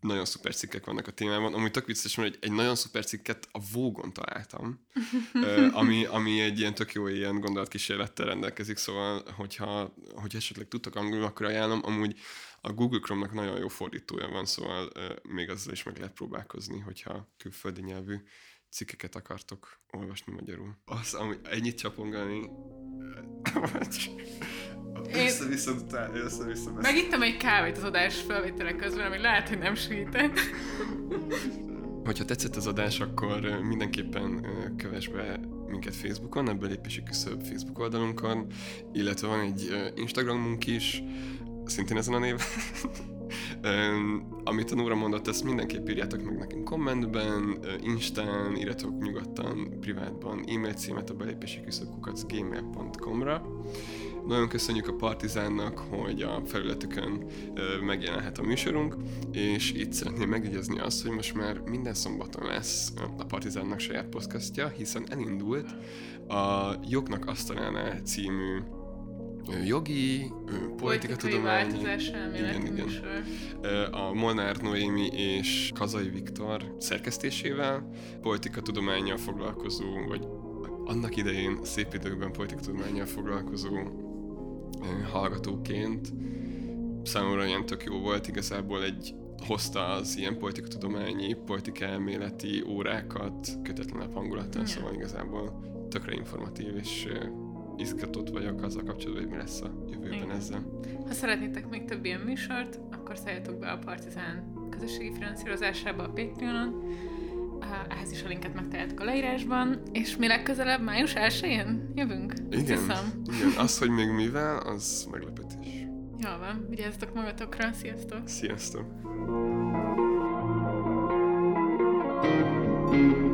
nagyon szuper cikkek vannak a témában. Amúgy tök vicces, mert egy, egy nagyon szuper cikket a Vogon találtam, ami, ami egy ilyen tök jó ilyen gondolatkísérlettel rendelkezik, szóval hogyha, hogyha esetleg tudtak angolul, akkor ajánlom. Amúgy a Google Chrome-nak nagyon jó fordítója van, szóval még azzal is meg lehet próbálkozni, hogyha külföldi nyelvű cikkeket akartok olvasni magyarul. Az, ami ennyit csapongani, Én- Össze-vissza, utá- össze-vissza beszél. Megittem egy kávét az adás felvétele közben, ami lehet, hogy nem segített. Hogyha tetszett az adás, akkor mindenképpen kövess be minket Facebookon, ebből lépési küszöbb Facebook oldalunkon, illetve van egy Instagramunk is, szintén ezen a néven. Amit a Nóra mondott, ezt mindenképp írjátok meg nekünk kommentben, Instán, írjatok nyugodtan privátban e-mail címet a belépési küszöbkukac gmail.com-ra. Nagyon köszönjük a Partizánnak, hogy a felületükön megjelenhet a műsorunk, és itt szeretném megjegyezni azt, hogy most már minden szombaton lesz a Partizánnak saját podcastja, hiszen elindult a Jognak Asztalánál című jogi, elméleti igen, igen. műsor. A Molnár Noémi és Kazai Viktor szerkesztésével, politikatudományjal foglalkozó, vagy annak idején szép időkben politikatudományjal foglalkozó hallgatóként számomra ilyen tök jó volt, igazából egy hozta az ilyen politikatudományi, politikaelméleti órákat kötetlenebb hangulattal, szóval igazából tökre informatív, és izgatott vagyok azzal kapcsolatban, hogy mi lesz a jövőben Igen. ezzel. Ha szeretnétek még több ilyen műsort, akkor szálljatok be a Partizán közösségi finanszírozásába a Patreonon. Ehhez is a linket megtaláljátok a leírásban. És mi legközelebb május 1-én jövünk? Igen, Hiszem. igen, az, hogy még mivel, az meglepetés. Jól van, vigyázzatok magatokra, sziasztok! Sziasztok! thank